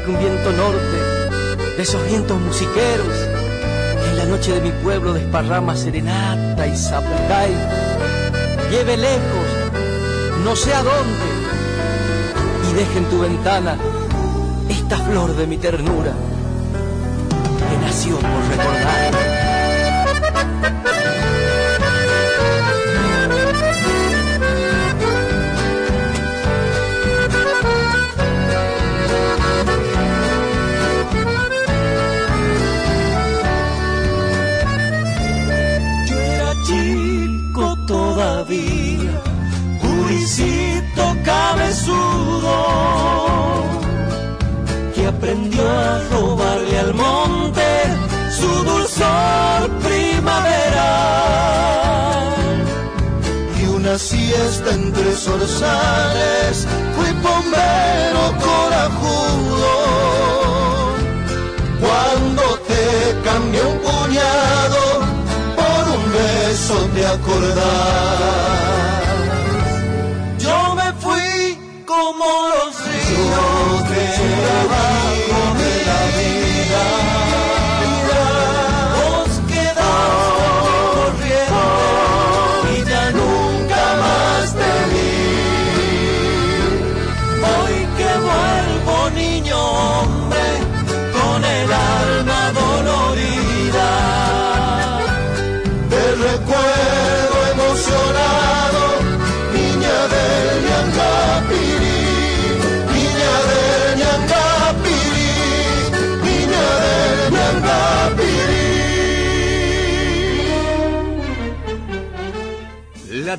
Un viento norte, de esos vientos musiqueros, que en la noche de mi pueblo desparrama serenata y zapucay, lleve lejos, no sé a dónde, y deje en tu ventana esta flor de mi ternura, que nació por recordar. Que aprendió a robarle al monte su dulzor primaveral. Y una siesta entre zorzales, fui bombero corajudo cuando te cambié un puñado por un beso te acordás. Los ríos de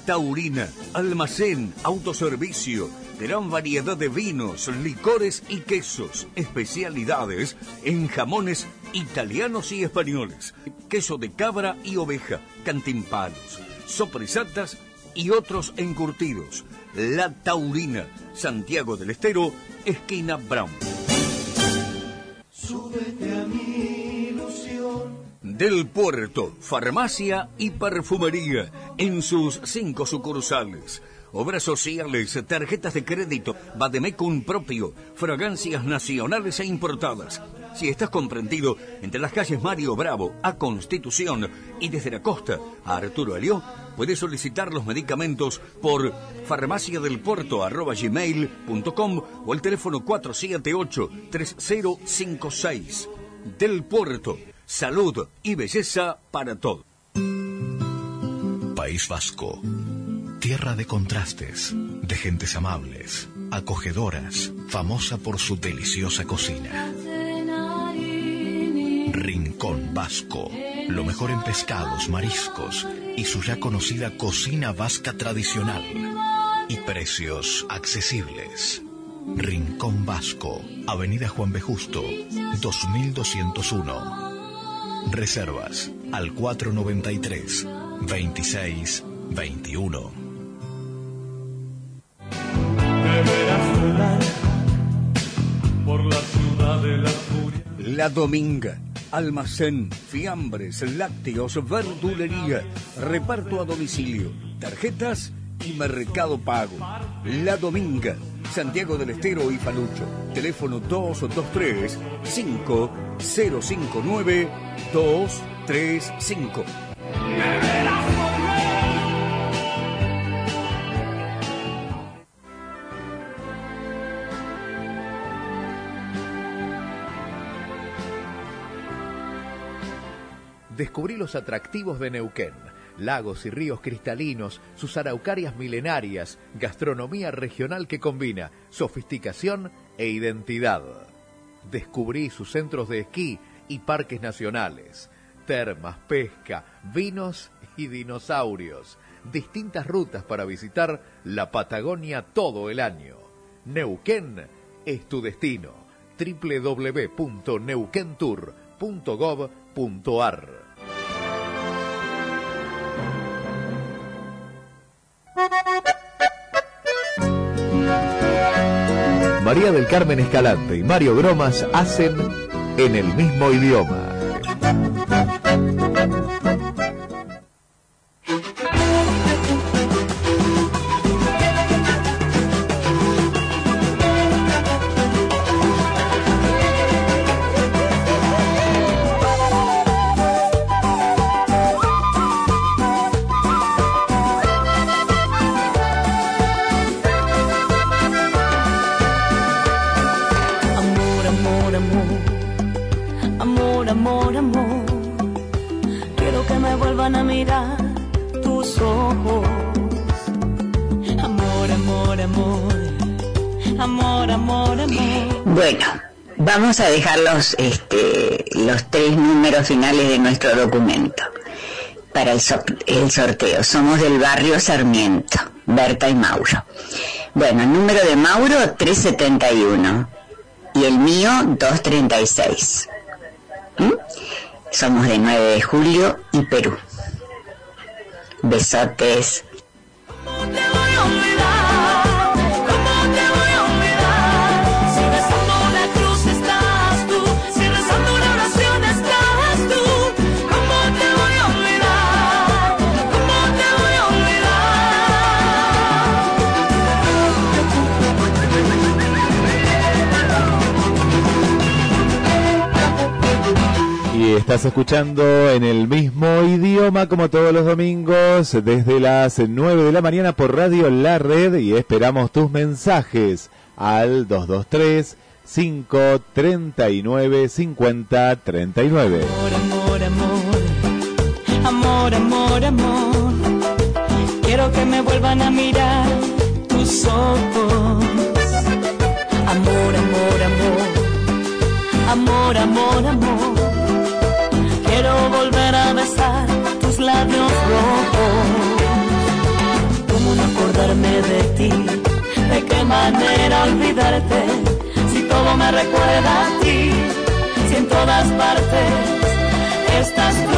Taurina, almacén, autoservicio, gran variedad de vinos, licores y quesos, especialidades en jamones italianos y españoles, queso de cabra y oveja, cantimpalos, sopresatas y otros encurtidos. La Taurina, Santiago del Estero, esquina Brown. Súbete a ilusión. Del Puerto, farmacia y perfumería en sus cinco sucursales. Obras sociales, tarjetas de crédito, Bademecum propio, fragancias nacionales e importadas. Si estás comprendido entre las calles Mario Bravo a Constitución y desde la costa a Arturo Alió, puedes solicitar los medicamentos por farmaciadelpuerto.gmail.com o el teléfono 478-3056. Del Puerto, salud y belleza para todos. País Vasco, tierra de contrastes, de gentes amables, acogedoras, famosa por su deliciosa cocina. Rincón Vasco, lo mejor en pescados, mariscos y su ya conocida cocina vasca tradicional y precios accesibles. Rincón Vasco, Avenida Juan B. Justo, 2201. Reservas al 493 26 21. por la ciudad de la furia. La Dominga. Almacén, fiambres, lácteos, verdulería, reparto a domicilio, tarjetas y mercado pago. La Dominga, Santiago del Estero y Palucho. Teléfono 223 5059 235. Descubrí los atractivos de Neuquén, lagos y ríos cristalinos, sus araucarias milenarias, gastronomía regional que combina sofisticación e identidad. Descubrí sus centros de esquí y parques nacionales, termas, pesca, vinos y dinosaurios, distintas rutas para visitar la Patagonia todo el año. Neuquén es tu destino. www.neuquentour.gov.ar María del Carmen Escalante y Mario Gromas hacen en el mismo idioma. Dejar los, este, los tres números finales de nuestro documento para el, el sorteo. Somos del barrio Sarmiento, Berta y Mauro. Bueno, el número de Mauro 371 y el mío 236. ¿Mm? Somos de 9 de julio y Perú. Besotes. Estás escuchando en el mismo idioma como todos los domingos desde las 9 de la mañana por Radio La Red y esperamos tus mensajes al 223 539 50 39. amor, amor, amor, amor, amor. Quiero que me vuelvan a mirar tus ojos. Amor, amor, amor, amor, amor, amor. Tus labios rojos. ¿Cómo no acordarme de ti? ¿De qué manera olvidarte? Si todo me recuerda a ti, si en todas partes estás tú.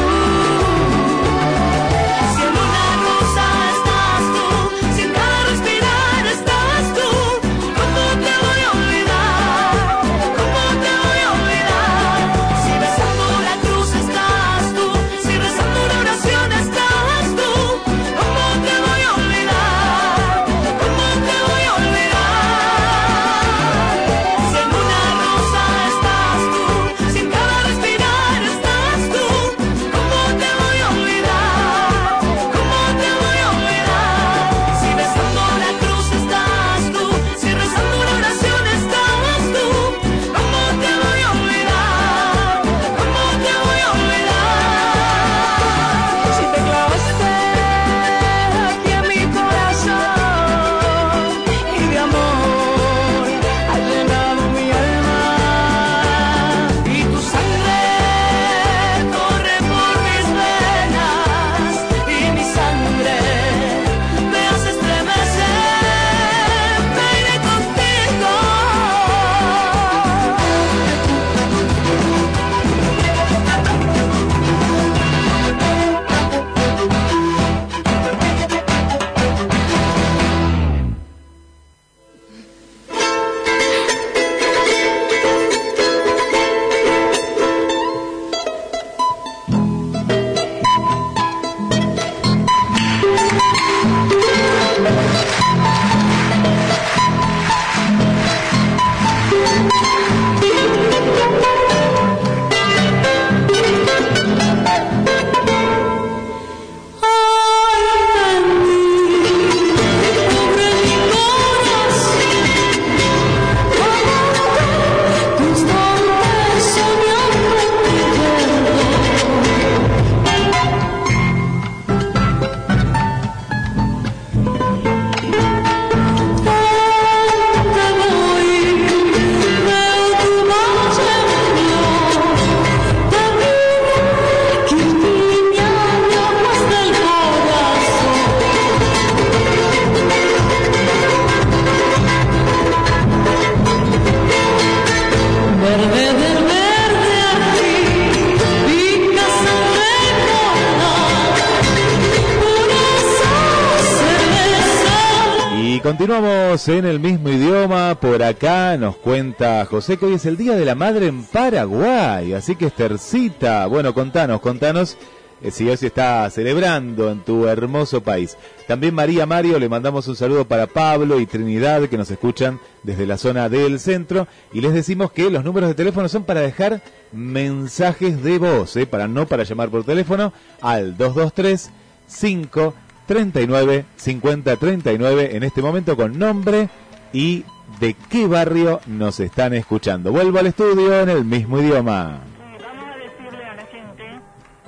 En el mismo idioma. Por acá nos cuenta José que hoy es el Día de la Madre en Paraguay. Así que Estercita, bueno, contanos, contanos eh, si hoy se está celebrando en tu hermoso país. También María Mario, le mandamos un saludo para Pablo y Trinidad que nos escuchan desde la zona del centro. Y les decimos que los números de teléfono son para dejar mensajes de voz, eh, para no para llamar por teléfono al 223 5 39 50 39 en este momento con nombre y de qué barrio nos están escuchando. Vuelvo al estudio en el mismo idioma. vamos a decirle a la gente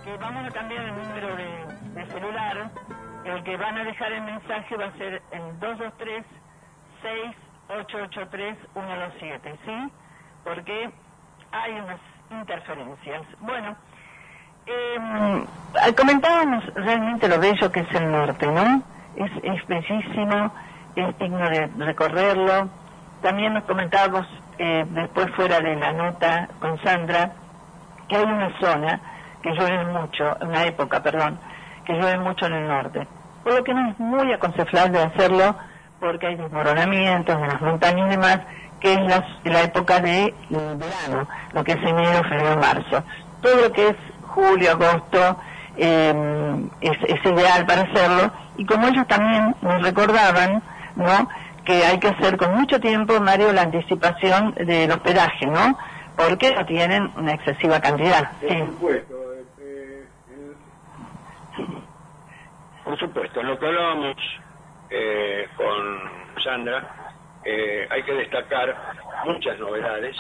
que vamos a cambiar el número de, de celular. El que van a dejar el mensaje va a ser el 223 6883 127, ¿sí? Porque hay unas interferencias. Bueno, eh, comentábamos realmente lo bello que es el norte, ¿no? Es, es bellísimo, es digno de recorrerlo. También nos comentábamos eh, después fuera de la nota con Sandra que hay una zona que llueve mucho, una época, perdón, que llueve mucho en el norte. Por lo que no es muy aconsejable hacerlo porque hay desmoronamientos de las montañas y demás, que es la, época de verano, lo que es enero, febrero, marzo. Todo lo que es julio, agosto, eh, es, es, ideal para hacerlo. Y como ellos también nos recordaban, ¿no? Que hay que hacer con mucho tiempo, Mario, la anticipación del hospedaje, ¿no? Porque no tienen una excesiva cantidad. Por Sí. supuesto. eh, eh, por supuesto, en lo que hablábamos eh, con Sandra, eh, hay que destacar muchas novedades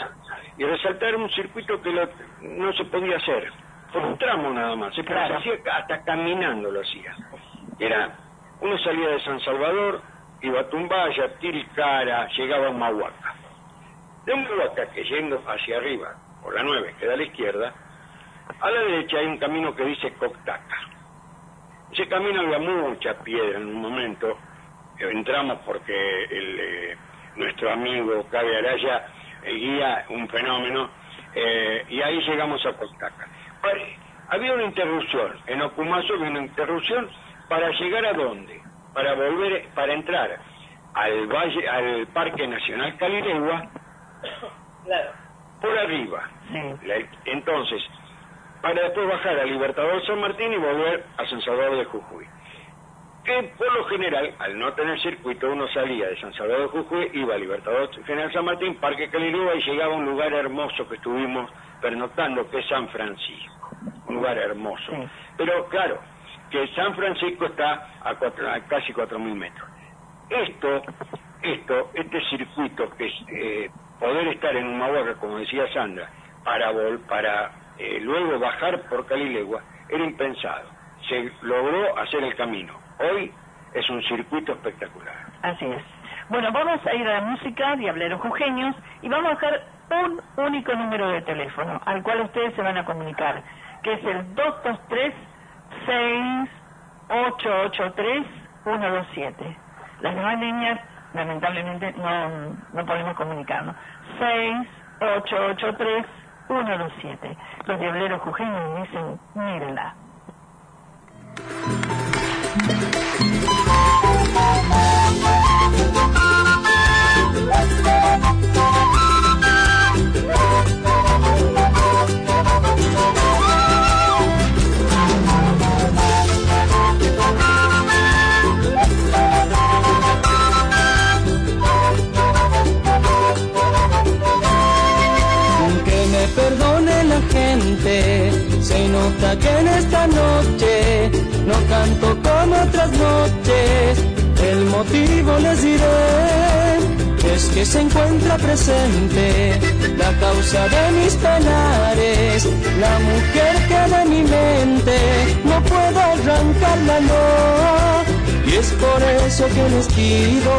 y resaltar un circuito que lo- no se podía hacer por un tramo nada más, Claro. se hacía hasta caminando lo hacía. Era, uno salía de San Salvador, iba a Tumbaya, Tiricara, llegaba a Humahuaca. De Humahuaca, que yendo hacia arriba, por la 9, que da a la izquierda, a la derecha hay un camino que dice Coctaca. Ese camino había mucha piedra en un momento. eh, Entramos porque el, eh, nuestro amigo Cabe Araya eh, guía un fenómeno eh, y ahí llegamos a Coctaca. Había una interrupción, en Ocumazo había una interrupción para llegar a dónde? Para volver, para entrar al valle, al Parque Nacional Caliregua por arriba. La- entonces, para después bajar a Libertador San Martín y volver a San Salvador de Jujuy. Que por lo general, al no tener circuito, uno salía de San Salvador de Jujuy, iba a Libertador General San Martín, Parque Calirúa y llegaba a un lugar hermoso que estuvimos pernoctando, que es San Francisco. Un lugar hermoso. Pero claro, que San Francisco está a, cuatro- a casi 4.000 metros. Esto, esto, este circuito que es eh, poder estar en Humahuaca, como decía Sandra, para vol- para eh, luego bajar por Calilegua, era impensado. Se logró hacer el camino. Hoy es un circuito espectacular. Así es. Bueno, vamos a ir a la música, Diableros Jujeños, y vamos a dejar un único número de teléfono al cual ustedes se van a comunicar, que es el 223-6883-127. Las demás líneas, lamentablemente, no, no podemos comunicarnos. 6883-127. Los Diableros Jujeños dicen, mírenla. Que en esta noche no canto como otras noches. El motivo les diré, es que se encuentra presente la causa de mis penares, la mujer que de mi mente no puedo arrancarla, no. Y es por eso que les pido,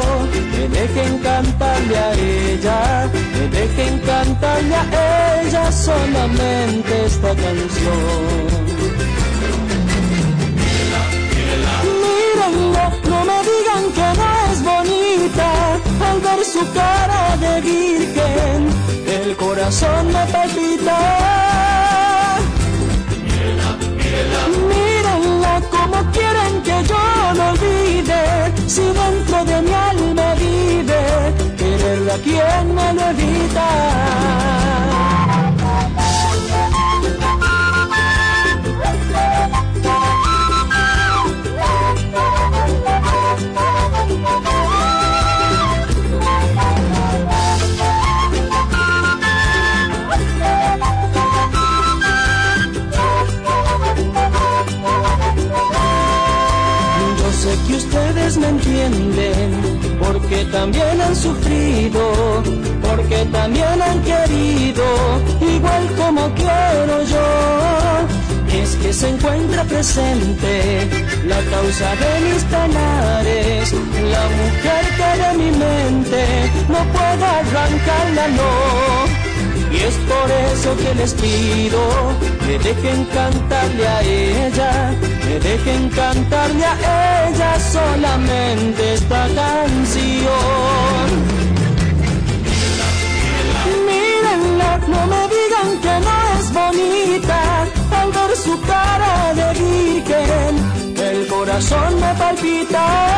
me dejen cantarle a ella, me dejen cantarle a ella solamente esta canción. Mírenla, no me digan que no es bonita, al ver su cara de virgen, el corazón me palpita. Mírenla como si dentro de mi alma vive, quererla quien me lo evita. Ustedes me entienden, porque también han sufrido, porque también han querido, igual como quiero yo. Es que se encuentra presente la causa de mis penares, la mujer que de mi mente no puedo arrancarla, no. Es por eso que les pido que dejen cantarle a ella, que dejen cantarle a ella solamente esta canción. Mírenla, no me digan que no es bonita, al ver su cara de virgen, el corazón me palpita.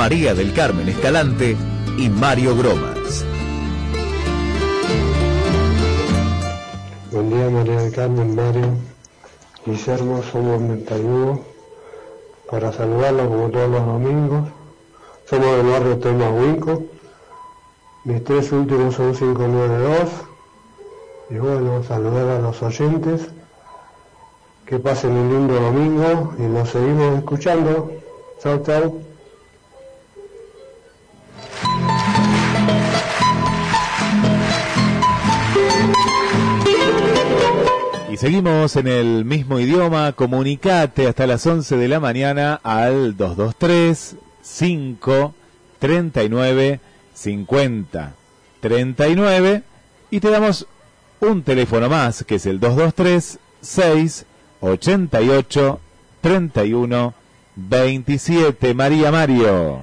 María del Carmen Escalante y Mario Gromas. Buen día María del Carmen, Mario, Guillermo, somos Mentañudo, para saludarlos como todos los domingos. Somos del barrio Temahuinco, mis tres últimos son 592. Y bueno, saludar a los oyentes, que pasen un lindo domingo y nos seguimos escuchando. Chao, chao. Seguimos en el mismo idioma. Comunicate hasta las 11 de la mañana al 223 5 39 50 39 y te damos un teléfono más que es el 223 6 88 31 27. María Mario.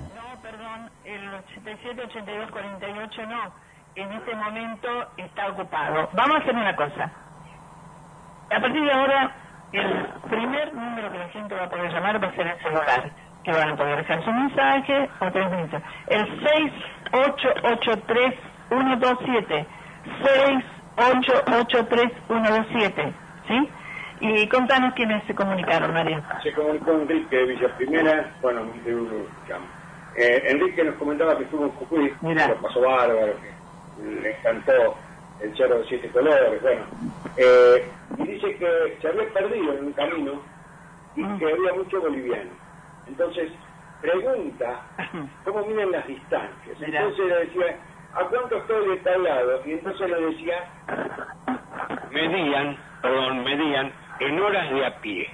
El 87, 82, 48 no. En este momento está ocupado. Vamos a hacer una cosa. A partir de ahora, el primer número que la gente va a poder llamar va a ser el celular. Que van a poder dejar su mensaje o transmitir. El 6883-127. 6883-127. ¿Sí? Y contanos quiénes se comunicaron, María. Se comunicó Enrique de Villa Primera, bueno, de Uruguay. Eh, Enrique nos comentaba que estuvo en Jujuy, que lo pasó bárbaro, que le encantó el cerro de siete colores, bueno. Eh, y dice que se había perdido en un camino y que había mucho boliviano. Entonces, pregunta cómo miden las distancias. Entonces le decía, ¿a cuánto estoy de tal lado? Y entonces le decía, medían, perdón, medían en horas de a pie.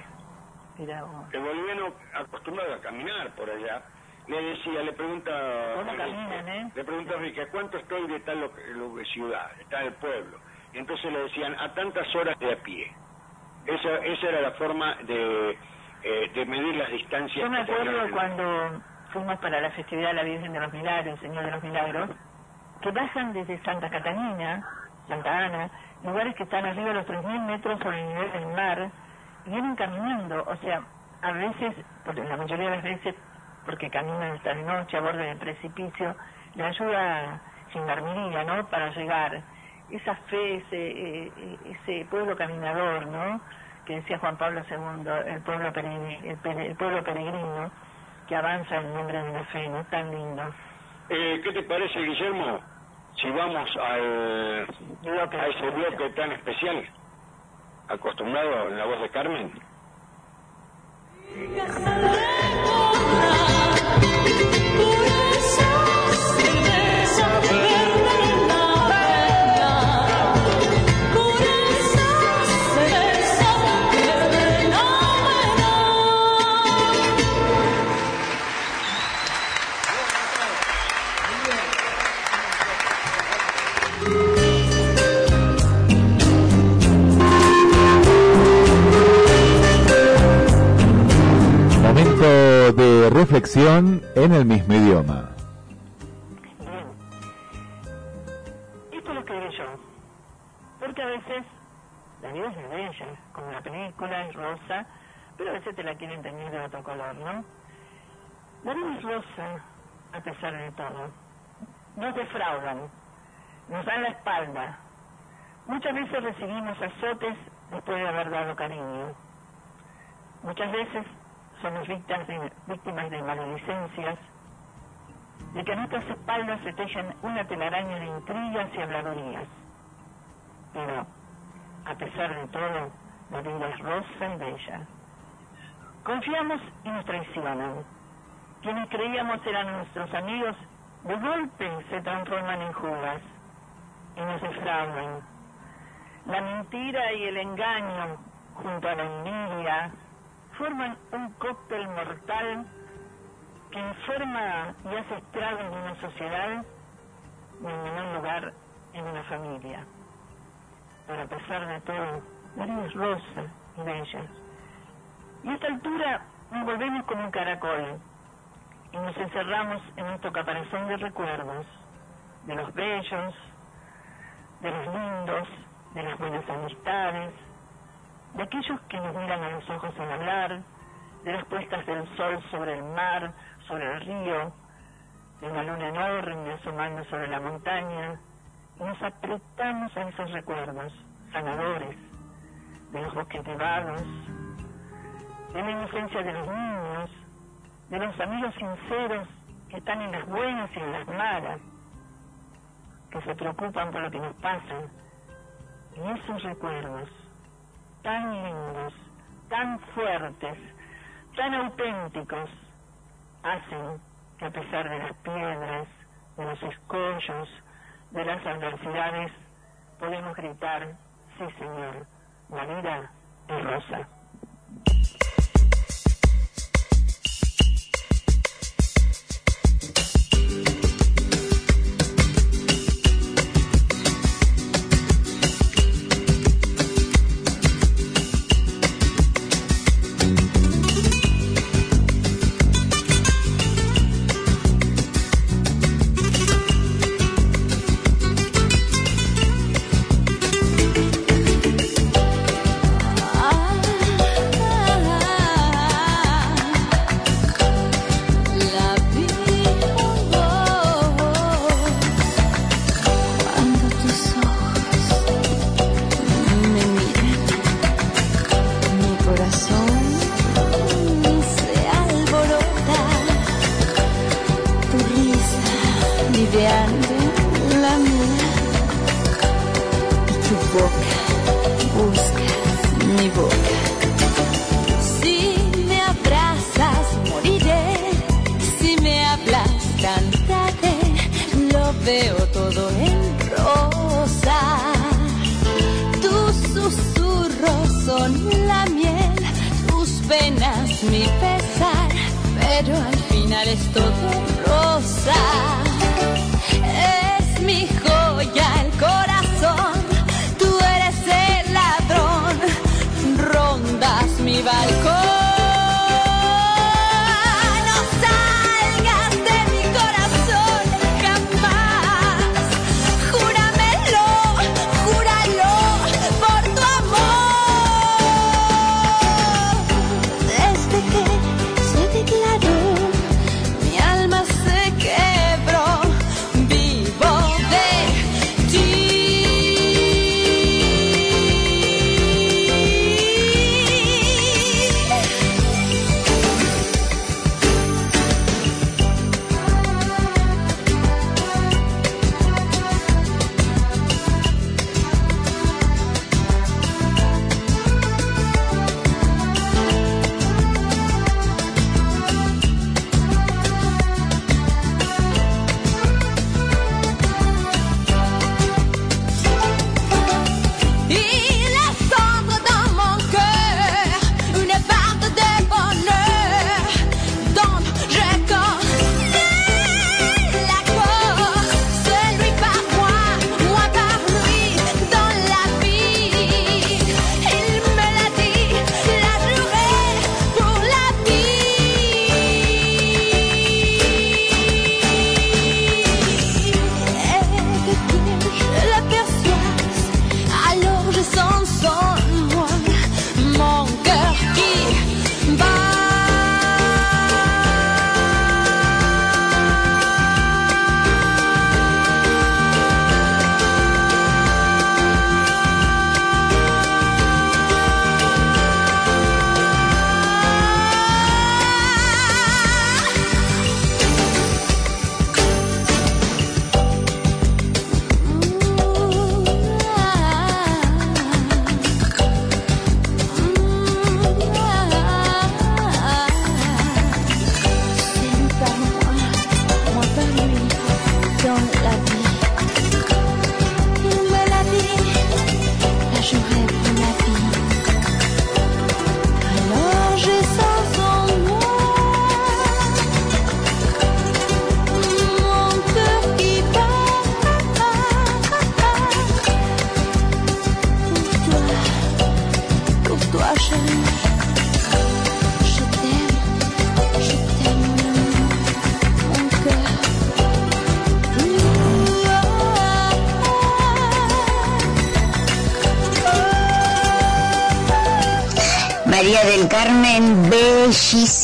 Vos. El boliviano acostumbrado a caminar por allá, le decía, le pregunta, ¿Cómo caminan, eh? le pregunta a Enrique, ¿a cuánto estoy de tal lo- lo- ciudad, de tal pueblo? Y entonces le decían, a tantas horas de a pie. Esa, esa era la forma de, eh, de medir las distancias. Yo me acuerdo cuando fuimos para la festividad de la Virgen de los Milagros, Señor de los Milagros, que bajan desde Santa Catalina, Santa Ana, lugares que están arriba de los 3.000 metros sobre el nivel del mar, y vienen caminando, o sea, a veces, por la mayoría de las veces, porque caminan hasta de noche a borde del precipicio, le ayuda gendarmería, ¿no?, para llegar. Esa fe, ese, eh, eh, ese pueblo caminador, ¿no?, que decía Juan Pablo II, el pueblo, peregri- el, pere- el pueblo peregrino, que avanza en nombre de la fe, ¿no?, tan lindo. Eh, ¿Qué te parece, Guillermo? si vamos al, a ese bloque tan especial, acostumbrado en la voz de Carmen. Reflexión en el mismo idioma. Víctimas de maledicencias, de que a nuestras espaldas se tejen una telaraña de intrigas y habladurías. Pero, a pesar de todo, la vida es rosa y bella. Confiamos y nos traicionan. Quienes creíamos eran nuestros amigos, de golpe se transforman en jugas y nos defraudan. La mentira y el engaño, junto a la envidia, forman un cóctel mortal que enferma y hace estragos en una sociedad y en menor lugar en una familia. Pero a pesar de todo, vida es rosa y bella. Y a esta altura nos volvemos como un caracol y nos encerramos en nuestro caparazón de recuerdos, de los bellos, de los lindos, de las buenas amistades, de aquellos que nos miran a los ojos al hablar, de las puestas del sol sobre el mar, sobre el río, de una luna enorme asomando sobre la montaña, y nos apretamos a esos recuerdos sanadores, de los bosques nevados, de la inocencia de los niños, de los amigos sinceros que están en las buenas y en las malas, que se preocupan por lo que nos pasa, y esos recuerdos tan lindos, tan fuertes, tan auténticos, hacen que a pesar de las piedras, de los escollos, de las adversidades, podemos gritar, sí Señor, la vida es rosa. Son la miel, tus penas mi pesar. Pero al final es todo rosa.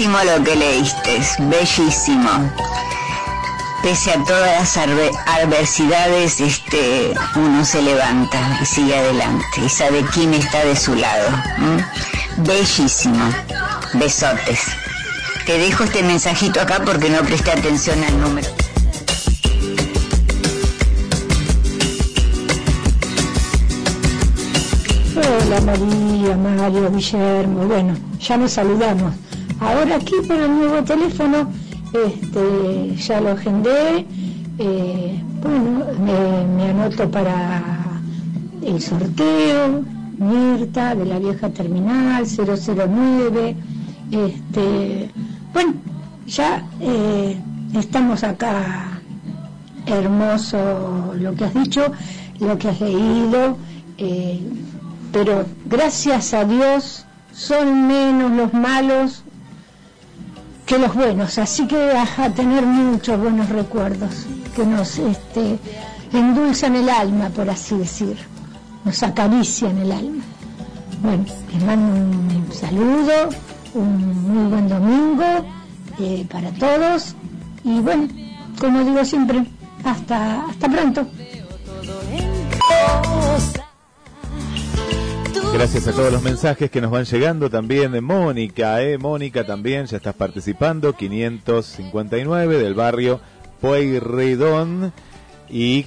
Bellísimo lo que leíste, bellísimo. Pese a todas las adversidades, este, uno se levanta y sigue adelante y sabe quién está de su lado. Bellísimo. Besotes. Te dejo este mensajito acá porque no presté atención al número. Hola María, Mario, Guillermo. Bueno, ya nos saludamos. Ahora aquí por el nuevo teléfono, este, ya lo agendé. eh, bueno, me, anoto para el sorteo, Mirta, de la vieja terminal 009. Este, bueno, ya eh, estamos acá. Hermoso lo que has dicho, lo que has leído. eh, pero gracias a Dios son menos los malos que los buenos, así que a, tener muchos buenos recuerdos que nos este, endulzan el alma, por así decir, nos acarician el alma. Bueno, les mando un saludo, un muy buen domingo eh, para todos y bueno, como digo siempre, hasta, hasta pronto. Gracias a todos los mensajes que nos van llegando también de Mónica, ¿eh? Mónica también, ya estás participando, 559 del barrio Pueyrredón. Y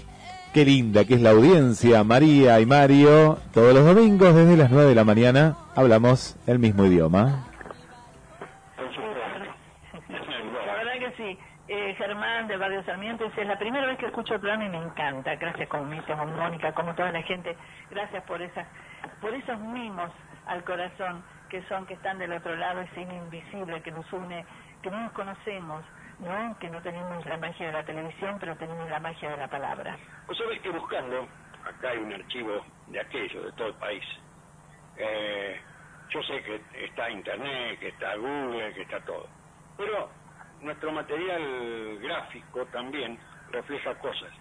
qué linda que es la audiencia, María y Mario. Todos los domingos desde las 9 de la mañana hablamos el mismo idioma. Que sí. Eh, Germán del barrio Sarmiento es la primera vez que escucho el programa y me encanta. Gracias como Mónica, como toda la gente. Gracias por esas, por esos mimos al corazón que son, que están del otro lado, hilo invisible que nos une, que no nos conocemos, ¿no? Que no tenemos la magia de la televisión, pero tenemos la magia de la palabra. Vos sabés que buscando, acá hay un archivo de aquello, de todo el país. Eh, yo sé que está Internet, que está Google, que está todo. Pero nuestro material gráfico también refleja cosas.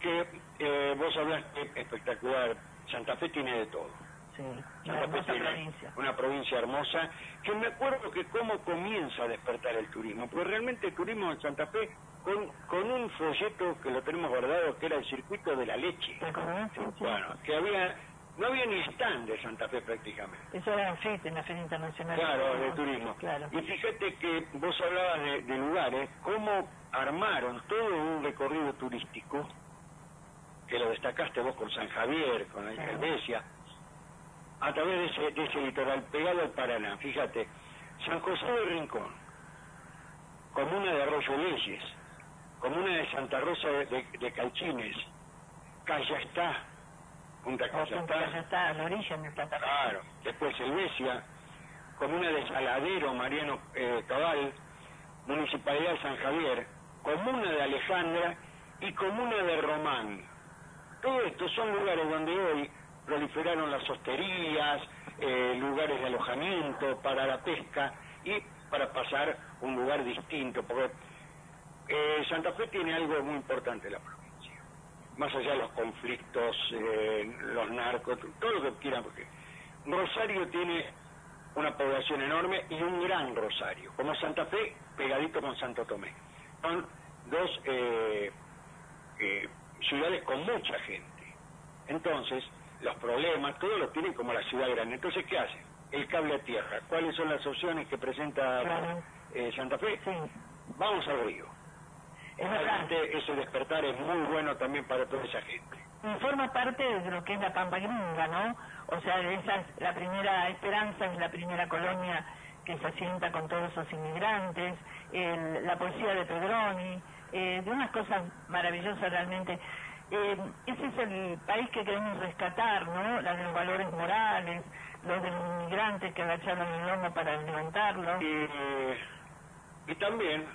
Que eh, vos hablaste espectacular, Santa Fe tiene de todo. Sí, Santa Fe tiene provincia. una provincia hermosa, que me acuerdo que cómo comienza a despertar el turismo, porque realmente el turismo en Santa Fe, con, con un folleto que lo tenemos guardado, que era el circuito de la leche, bueno, que había, no había ni stand de Santa Fe prácticamente. Eso era en FIT, en la Feria Internacional. Claro, de turismo. Claro. Y fíjate que vos hablabas de, de lugares, cómo armaron todo un recorrido turístico, que lo destacaste vos con San Javier, con la Iglesia, a través de ese, de ese litoral pegado al Paraná. Fíjate, San José de Rincón, comuna de Arroyo Leyes, comuna de Santa Rosa de, de- de Calchines, Callastá, Punta Callastá, a la orilla de Santa. Claro. Después Helvecia, comuna de Saladero, Mariano eh, Cabal, municipalidad de San Javier, comuna de Alejandra y comuna de Román. Todo esto son lugares donde hoy proliferaron las hosterías, eh, lugares de alojamiento para la pesca y para pasar un lugar distinto, porque eh, Santa Fe tiene algo muy importante la provincia, más allá de los conflictos, eh, los narcos, todo lo que quieran, porque Rosario tiene una población enorme y un gran Rosario, como Santa Fe pegadito con Santo Tomé. Son dos eh, eh, ciudades con mucha gente. Entonces, los problemas, todos los tienen como la ciudad grande. Entonces, ¿qué hacen? El cable a tierra. ¿Cuáles son las opciones que presenta eh, Santa Fe? Vamos al río. Realmente ese despertar es muy bueno también para toda esa gente. Y forma parte de lo que es la Pampa Gringa, ¿no? O sea, esa es la primera esperanza, es la primera colonia que se asienta con todos esos inmigrantes, el- la poesía de Pedroni, eh, de unas cosas maravillosas realmente. Eh, ese es el país que queremos rescatar, ¿no? De los valores morales, los de los inmigrantes que agacharon el lomo para levantarlo. Y, también,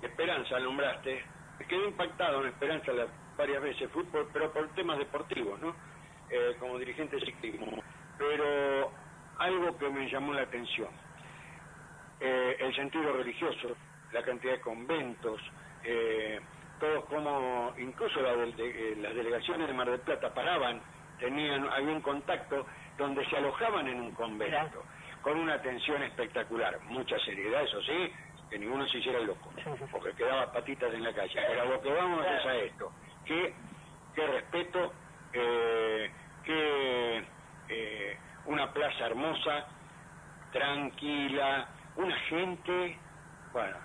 Esperanza, nombraste, quedé impactado en Esperanza la- varias veces, fútbol, pero por temas deportivos, ¿no? Eh, como dirigente de ciclismo. Pero algo que me llamó la atención. Eh, el sentido religioso, la cantidad de conventos, eh, todos como, incluso la del- de- eh, las delegaciones de Mar del Plata paraban, tenían, había un contacto donde se alojaban en un convento, con una atención espectacular, mucha seriedad, eso sí, que ninguno se hiciera loco, porque quedaba patitas en la calle. Pero lo que vamos es a esto, que, que respeto, eh, que eh, una plaza hermosa, tranquila, una gente, bueno,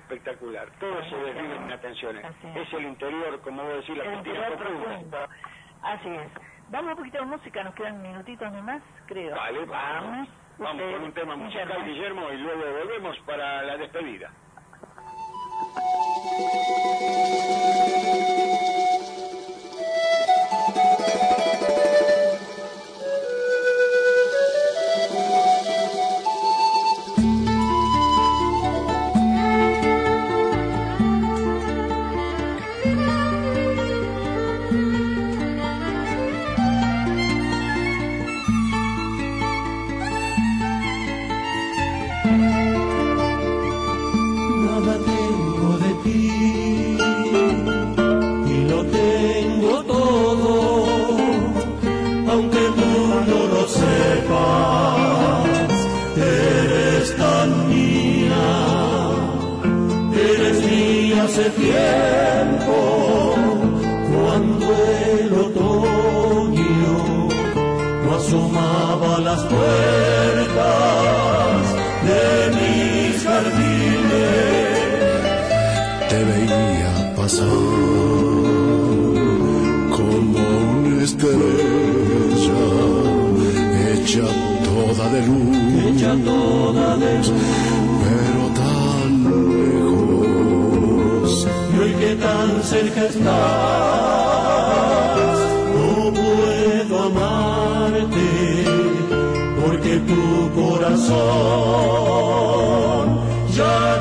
espectacular. Todo se desvive en atenciones. Es el interior, como vos decís, la El interior profundo. Así es. Vamos un poquito de música, nos quedan minutitos nomás, creo. Vale, vamos. Vamos con un tema musical, Guillermo. Guillermo, y luego volvemos para la despedida. Hecha toda luz, pero tan lejos. Y hoy que tan cerca estás, no puedo amarte, porque tu corazón ya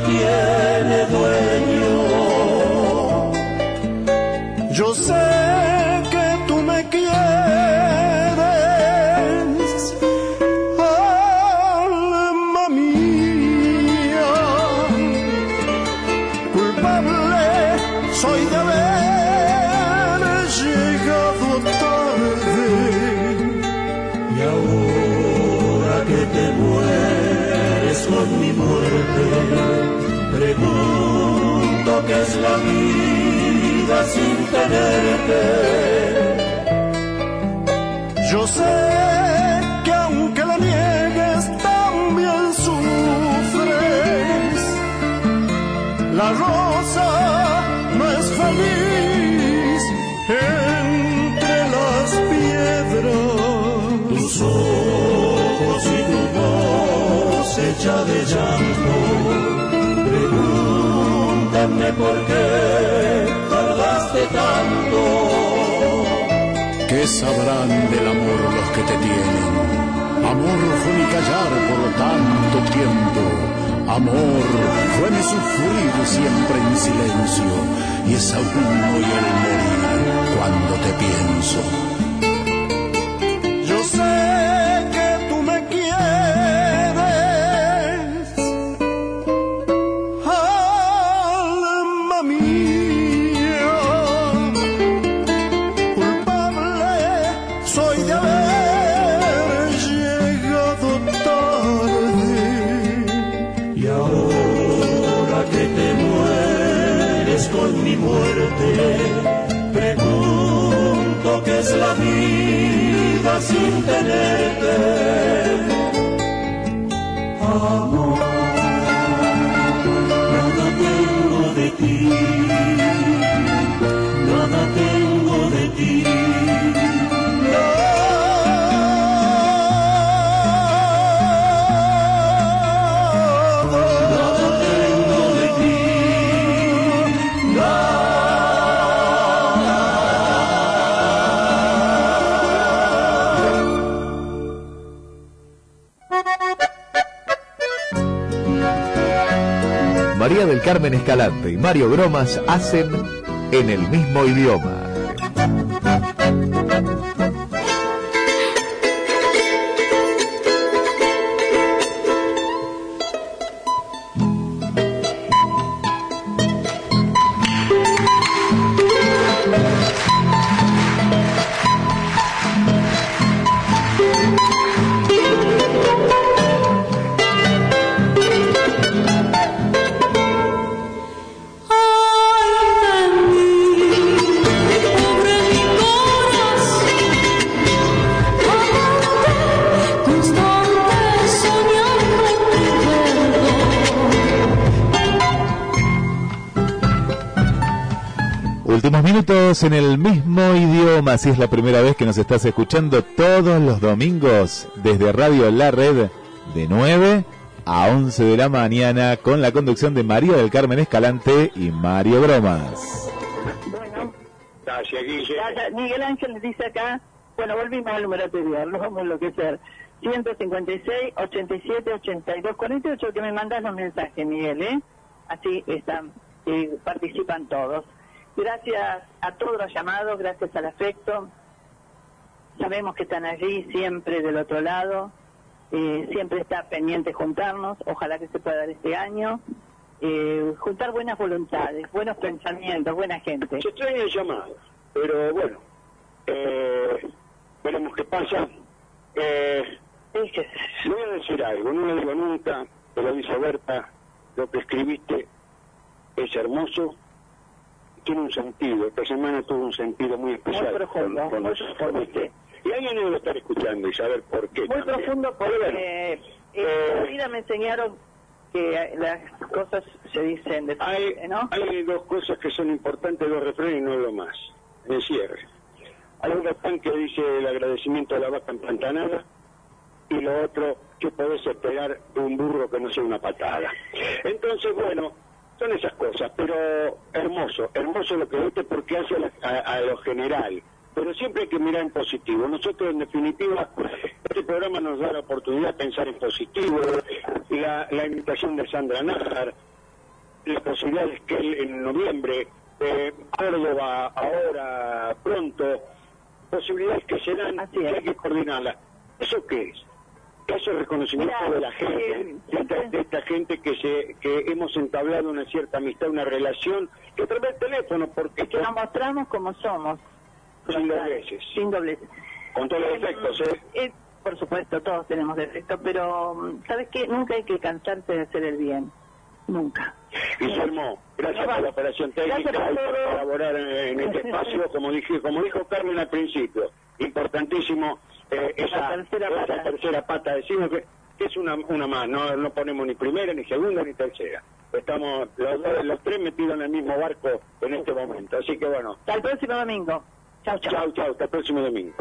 Yo sé que aunque lo niegues también sufres. La rosa no es feliz entre las piedras. Tus ojos y tu voz hecha de llanto, pregúntame por qué tardaste tanto. ¿Qué sabrán del amor los que te tienen? Amor fue mi callar por tanto tiempo. Amor fue mi sufrir siempre en silencio. Y es aún hoy el morir cuando te pienso. Yo sé con mi muerte, pregunto qué es la vida sin tenerte. Amor, nada tengo de ti, Carmen Escalante y Mario Gromas hacen en el mismo idioma. Si es la primera vez que nos estás escuchando todos los domingos desde Radio La Red de 9 a 11 de la mañana con la conducción de María del Carmen Escalante y Mario Bromas. Bueno, Gracias, Guille. Miguel Ángel dice acá, bueno, volvimos al número anterior, lo vamos a enloquecer. 156, 87, 82, 48, que me mandas los mensajes, Miguel, ¿eh? Así están, eh, participan todos. Gracias a todos los llamados, gracias al afecto. Sabemos que están allí siempre del otro lado. eh, siempre está pendiente juntarnos. Ojalá que se pueda dar este año. Eh, juntar buenas voluntades, buenos pensamientos, buena gente. Se extrañan llamadas, pero bueno, eh, veremos qué pasa. Eh, voy a decir algo, no lo digo nunca, te lo dice Berta, lo que escribiste es hermoso, tiene un sentido, esta semana tuvo un sentido muy especial. profundo, con- con muy profundo. Y alguien debe estar escuchando y saber por qué. Muy también. profundo Pero bueno, porque eh, en la vida me enseñaron que eh, las cosas se dicen de hay, ¿no? hay dos cosas que son importantes, dos refranes y no lo más. En cierre. Hay un refrán que dice el agradecimiento a la vaca empantanada y lo otro que podés esperar de un burro que no sea una patada. Entonces, bueno, son esas cosas, pero hermoso, hermoso lo que viste porque hace a, la- a- a lo general. Pero siempre hay que mirar en positivo. Nosotros, en definitiva, este programa nos da la oportunidad de pensar en positivo. La, la invitación de Sandra Nájar, las posibilidades que él en noviembre, eh, Córdoba ahora, pronto, posibilidades que se dan y hay que coordinarlas. ¿Eso qué es? Eso es reconocimiento Mira, de la gente, de esta, de esta gente que se que hemos entablado una cierta amistad, una relación, que a través del teléfono, porque que nos mostramos como somos. sin dobleces, Sin dobleces. con todos los defectos, ¿eh? Eh, por supuesto, todos tenemos defectos, pero mm, ¿sabes qué? Nunca hay que cansarse de hacer el bien. Nunca. Guillermo, gracias por la operación técnica y por colaborar en, en este espacio, como dije, como dijo Carmen al principio, importantísimo eh, esa, esa tercera pata, decimos que, que es una, una más, no, no ponemos ni primera, ni segunda, ni tercera. Estamos los, los tres metidos en el mismo barco en este momento, así que bueno. Hasta el próximo domingo. Chao, chao. Chao, chao, hasta el próximo domingo.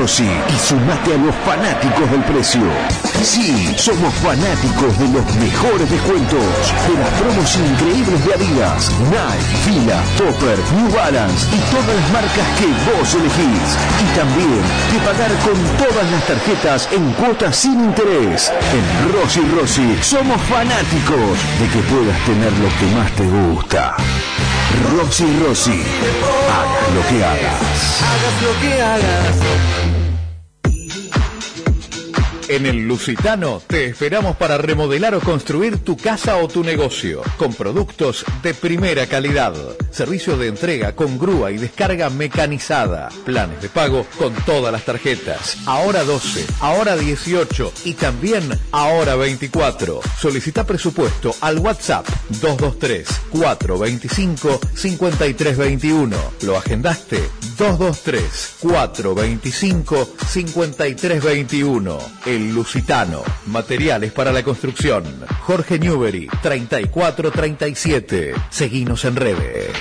Rosy y sumate a los fanáticos del precio. Sí, somos fanáticos de los mejores descuentos, de las promos increíbles de Adidas, Nike, Fila, Topper, New Balance y todas las marcas que vos elegís. Y también de pagar con todas las tarjetas en cuotas sin interés. En Rosy Rosy somos fanáticos de que puedas tener lo que más te gusta. Rosy Rosy, hagas lo que hagas. Hagas lo que hagas. En el Lusitano te esperamos para remodelar o construir tu casa o tu negocio con productos de primera calidad. Servicio de entrega con grúa y descarga mecanizada. Planes de pago con todas las tarjetas. Ahora 12, ahora 18 y también ahora 24. Solicita presupuesto al WhatsApp 223 425 5321. ¿Lo agendaste? 223 425 5321. El Lusitano. Materiales para la construcción. Jorge Newbery 3437. Seguinos en redes.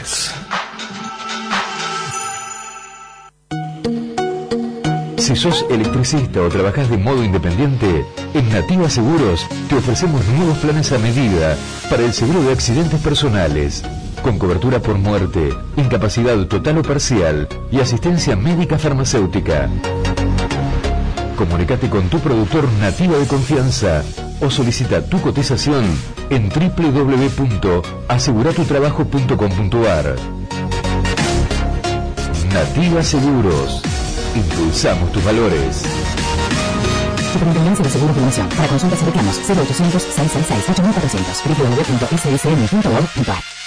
Si sos electricista o trabajás de modo independiente, en Nativa Seguros te ofrecemos nuevos planes a medida para el seguro de accidentes personales, con cobertura por muerte, incapacidad total o parcial y asistencia médica farmacéutica. Comunicate con tu productor Nativa de confianza o solicita tu cotización en www.aseguratutrabajo.com.ar. Nativa Seguros. Impulsamos tus valores. Superintendencia de Seguro Promoción. Para consultas y reclamos 0800 666 8400 www.ssn.org.ar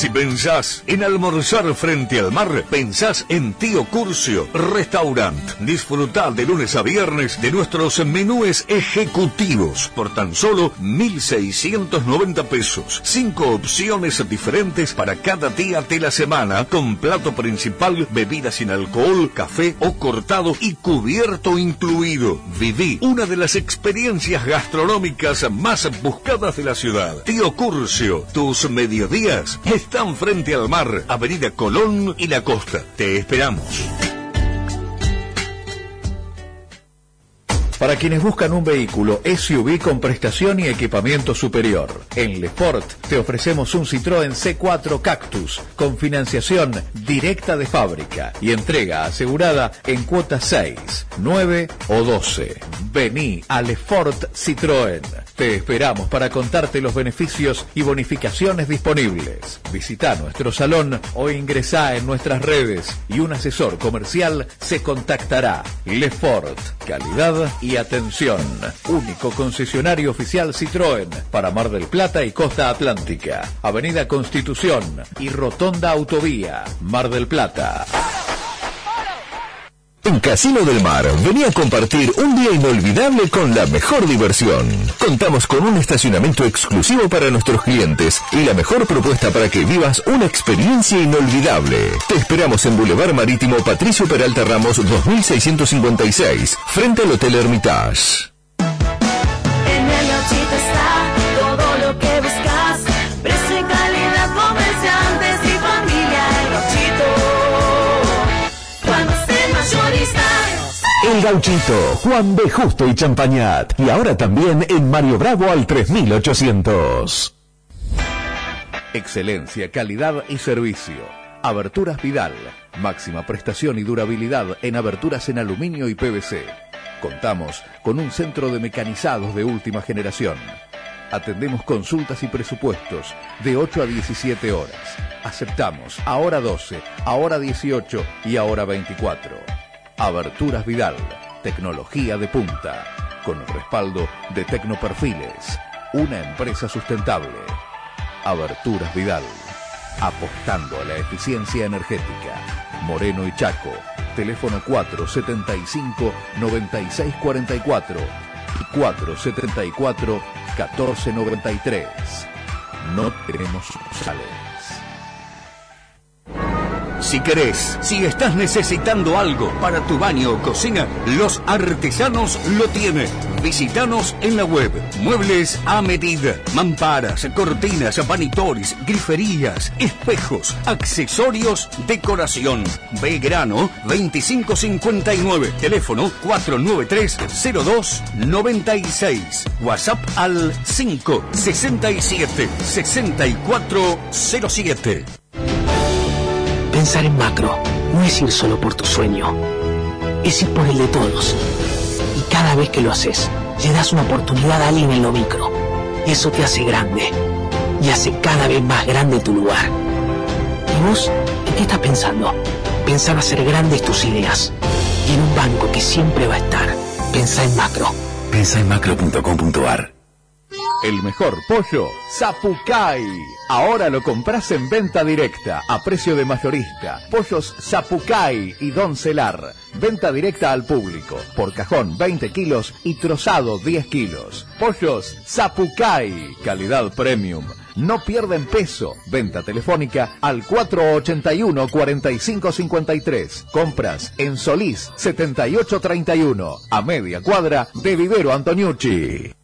Si pensás en almorzar frente al mar, pensás en Tío Curcio Restaurant. Disfrutá de lunes a viernes de nuestros menúes ejecutivos por tan solo 1.690 pesos. Cinco opciones diferentes para cada día de la semana, con plato principal, bebida sin alcohol, café o cortado y cubierto incluido. Viví una de las experiencias gastronómicas más buscadas de la ciudad. Tío Curcio, tus mediodías están frente al mar, Avenida Colón y la costa. Te esperamos. Para quienes buscan un vehículo SUV con prestación y equipamiento superior, en Lefort te ofrecemos un Citroën C4 Cactus con financiación directa de fábrica y entrega asegurada en cuotas 6, 9 o 12. Vení a Lefort Citroën. Te esperamos para contarte los beneficios y bonificaciones disponibles. Visita nuestro salón o ingresá en nuestras redes y un asesor comercial se contactará. Lefort, calidad y atención. Único concesionario oficial Citroën para Mar del Plata y Costa Atlántica. Avenida Constitución y Rotonda Autovía, Mar del Plata. En Casino del Mar, venía a compartir un día inolvidable con la mejor diversión. Contamos con un estacionamiento exclusivo para nuestros clientes y la mejor propuesta para que vivas una experiencia inolvidable. Te esperamos en Boulevard Marítimo Patricio Peralta Ramos 2656, frente al Hotel Hermitage. Gauchito, Juan B. Justo y Champañat. Y ahora también en Mario Bravo al 3800. Excelencia, calidad y servicio. Aberturas Vidal. Máxima prestación y durabilidad en aberturas en aluminio y PVC. Contamos con un centro de mecanizados de última generación. Atendemos consultas y presupuestos de 8 a 17 horas. Aceptamos ahora 12, ahora 18 y ahora 24. Aberturas Vidal. Tecnología de punta. Con el respaldo de Tecnoperfiles. Una empresa sustentable. Aberturas Vidal. Apostando a la eficiencia energética. Moreno y Chaco. Teléfono 475-9644 y 474-1493. No tenemos sucursales. Si querés, si estás necesitando algo para tu baño o cocina, Los Artesanos lo tienen. Visítanos en la web. Muebles a medida, mamparas, cortinas, vanitores, griferías, espejos, accesorios, decoración. Belgrano 2559. Teléfono 493-0296. WhatsApp al 567 6407. Pensar en macro no es ir solo por tu sueño, es ir por el de todos. Y cada vez que lo haces, le das una oportunidad a alguien en lo micro. Eso te hace grande y hace cada vez más grande tu lugar. ¿Y vos en qué estás pensando? Pensar hacer grandes tus ideas. y en un banco que siempre va a estar. Pensa en macro. Pensa en macro.com.ar. El mejor pollo, Zapucay. Ahora lo compras en venta directa, a precio de mayorista. Pollos Zapucay y Don Celar. Venta directa al público. Por cajón 20 kilos y trozado 10 kilos. Pollos Zapucay. Calidad premium. No pierden peso. Venta telefónica al 481-4553. Compras en Solís 7831. A media cuadra de Vivero Antoniucci.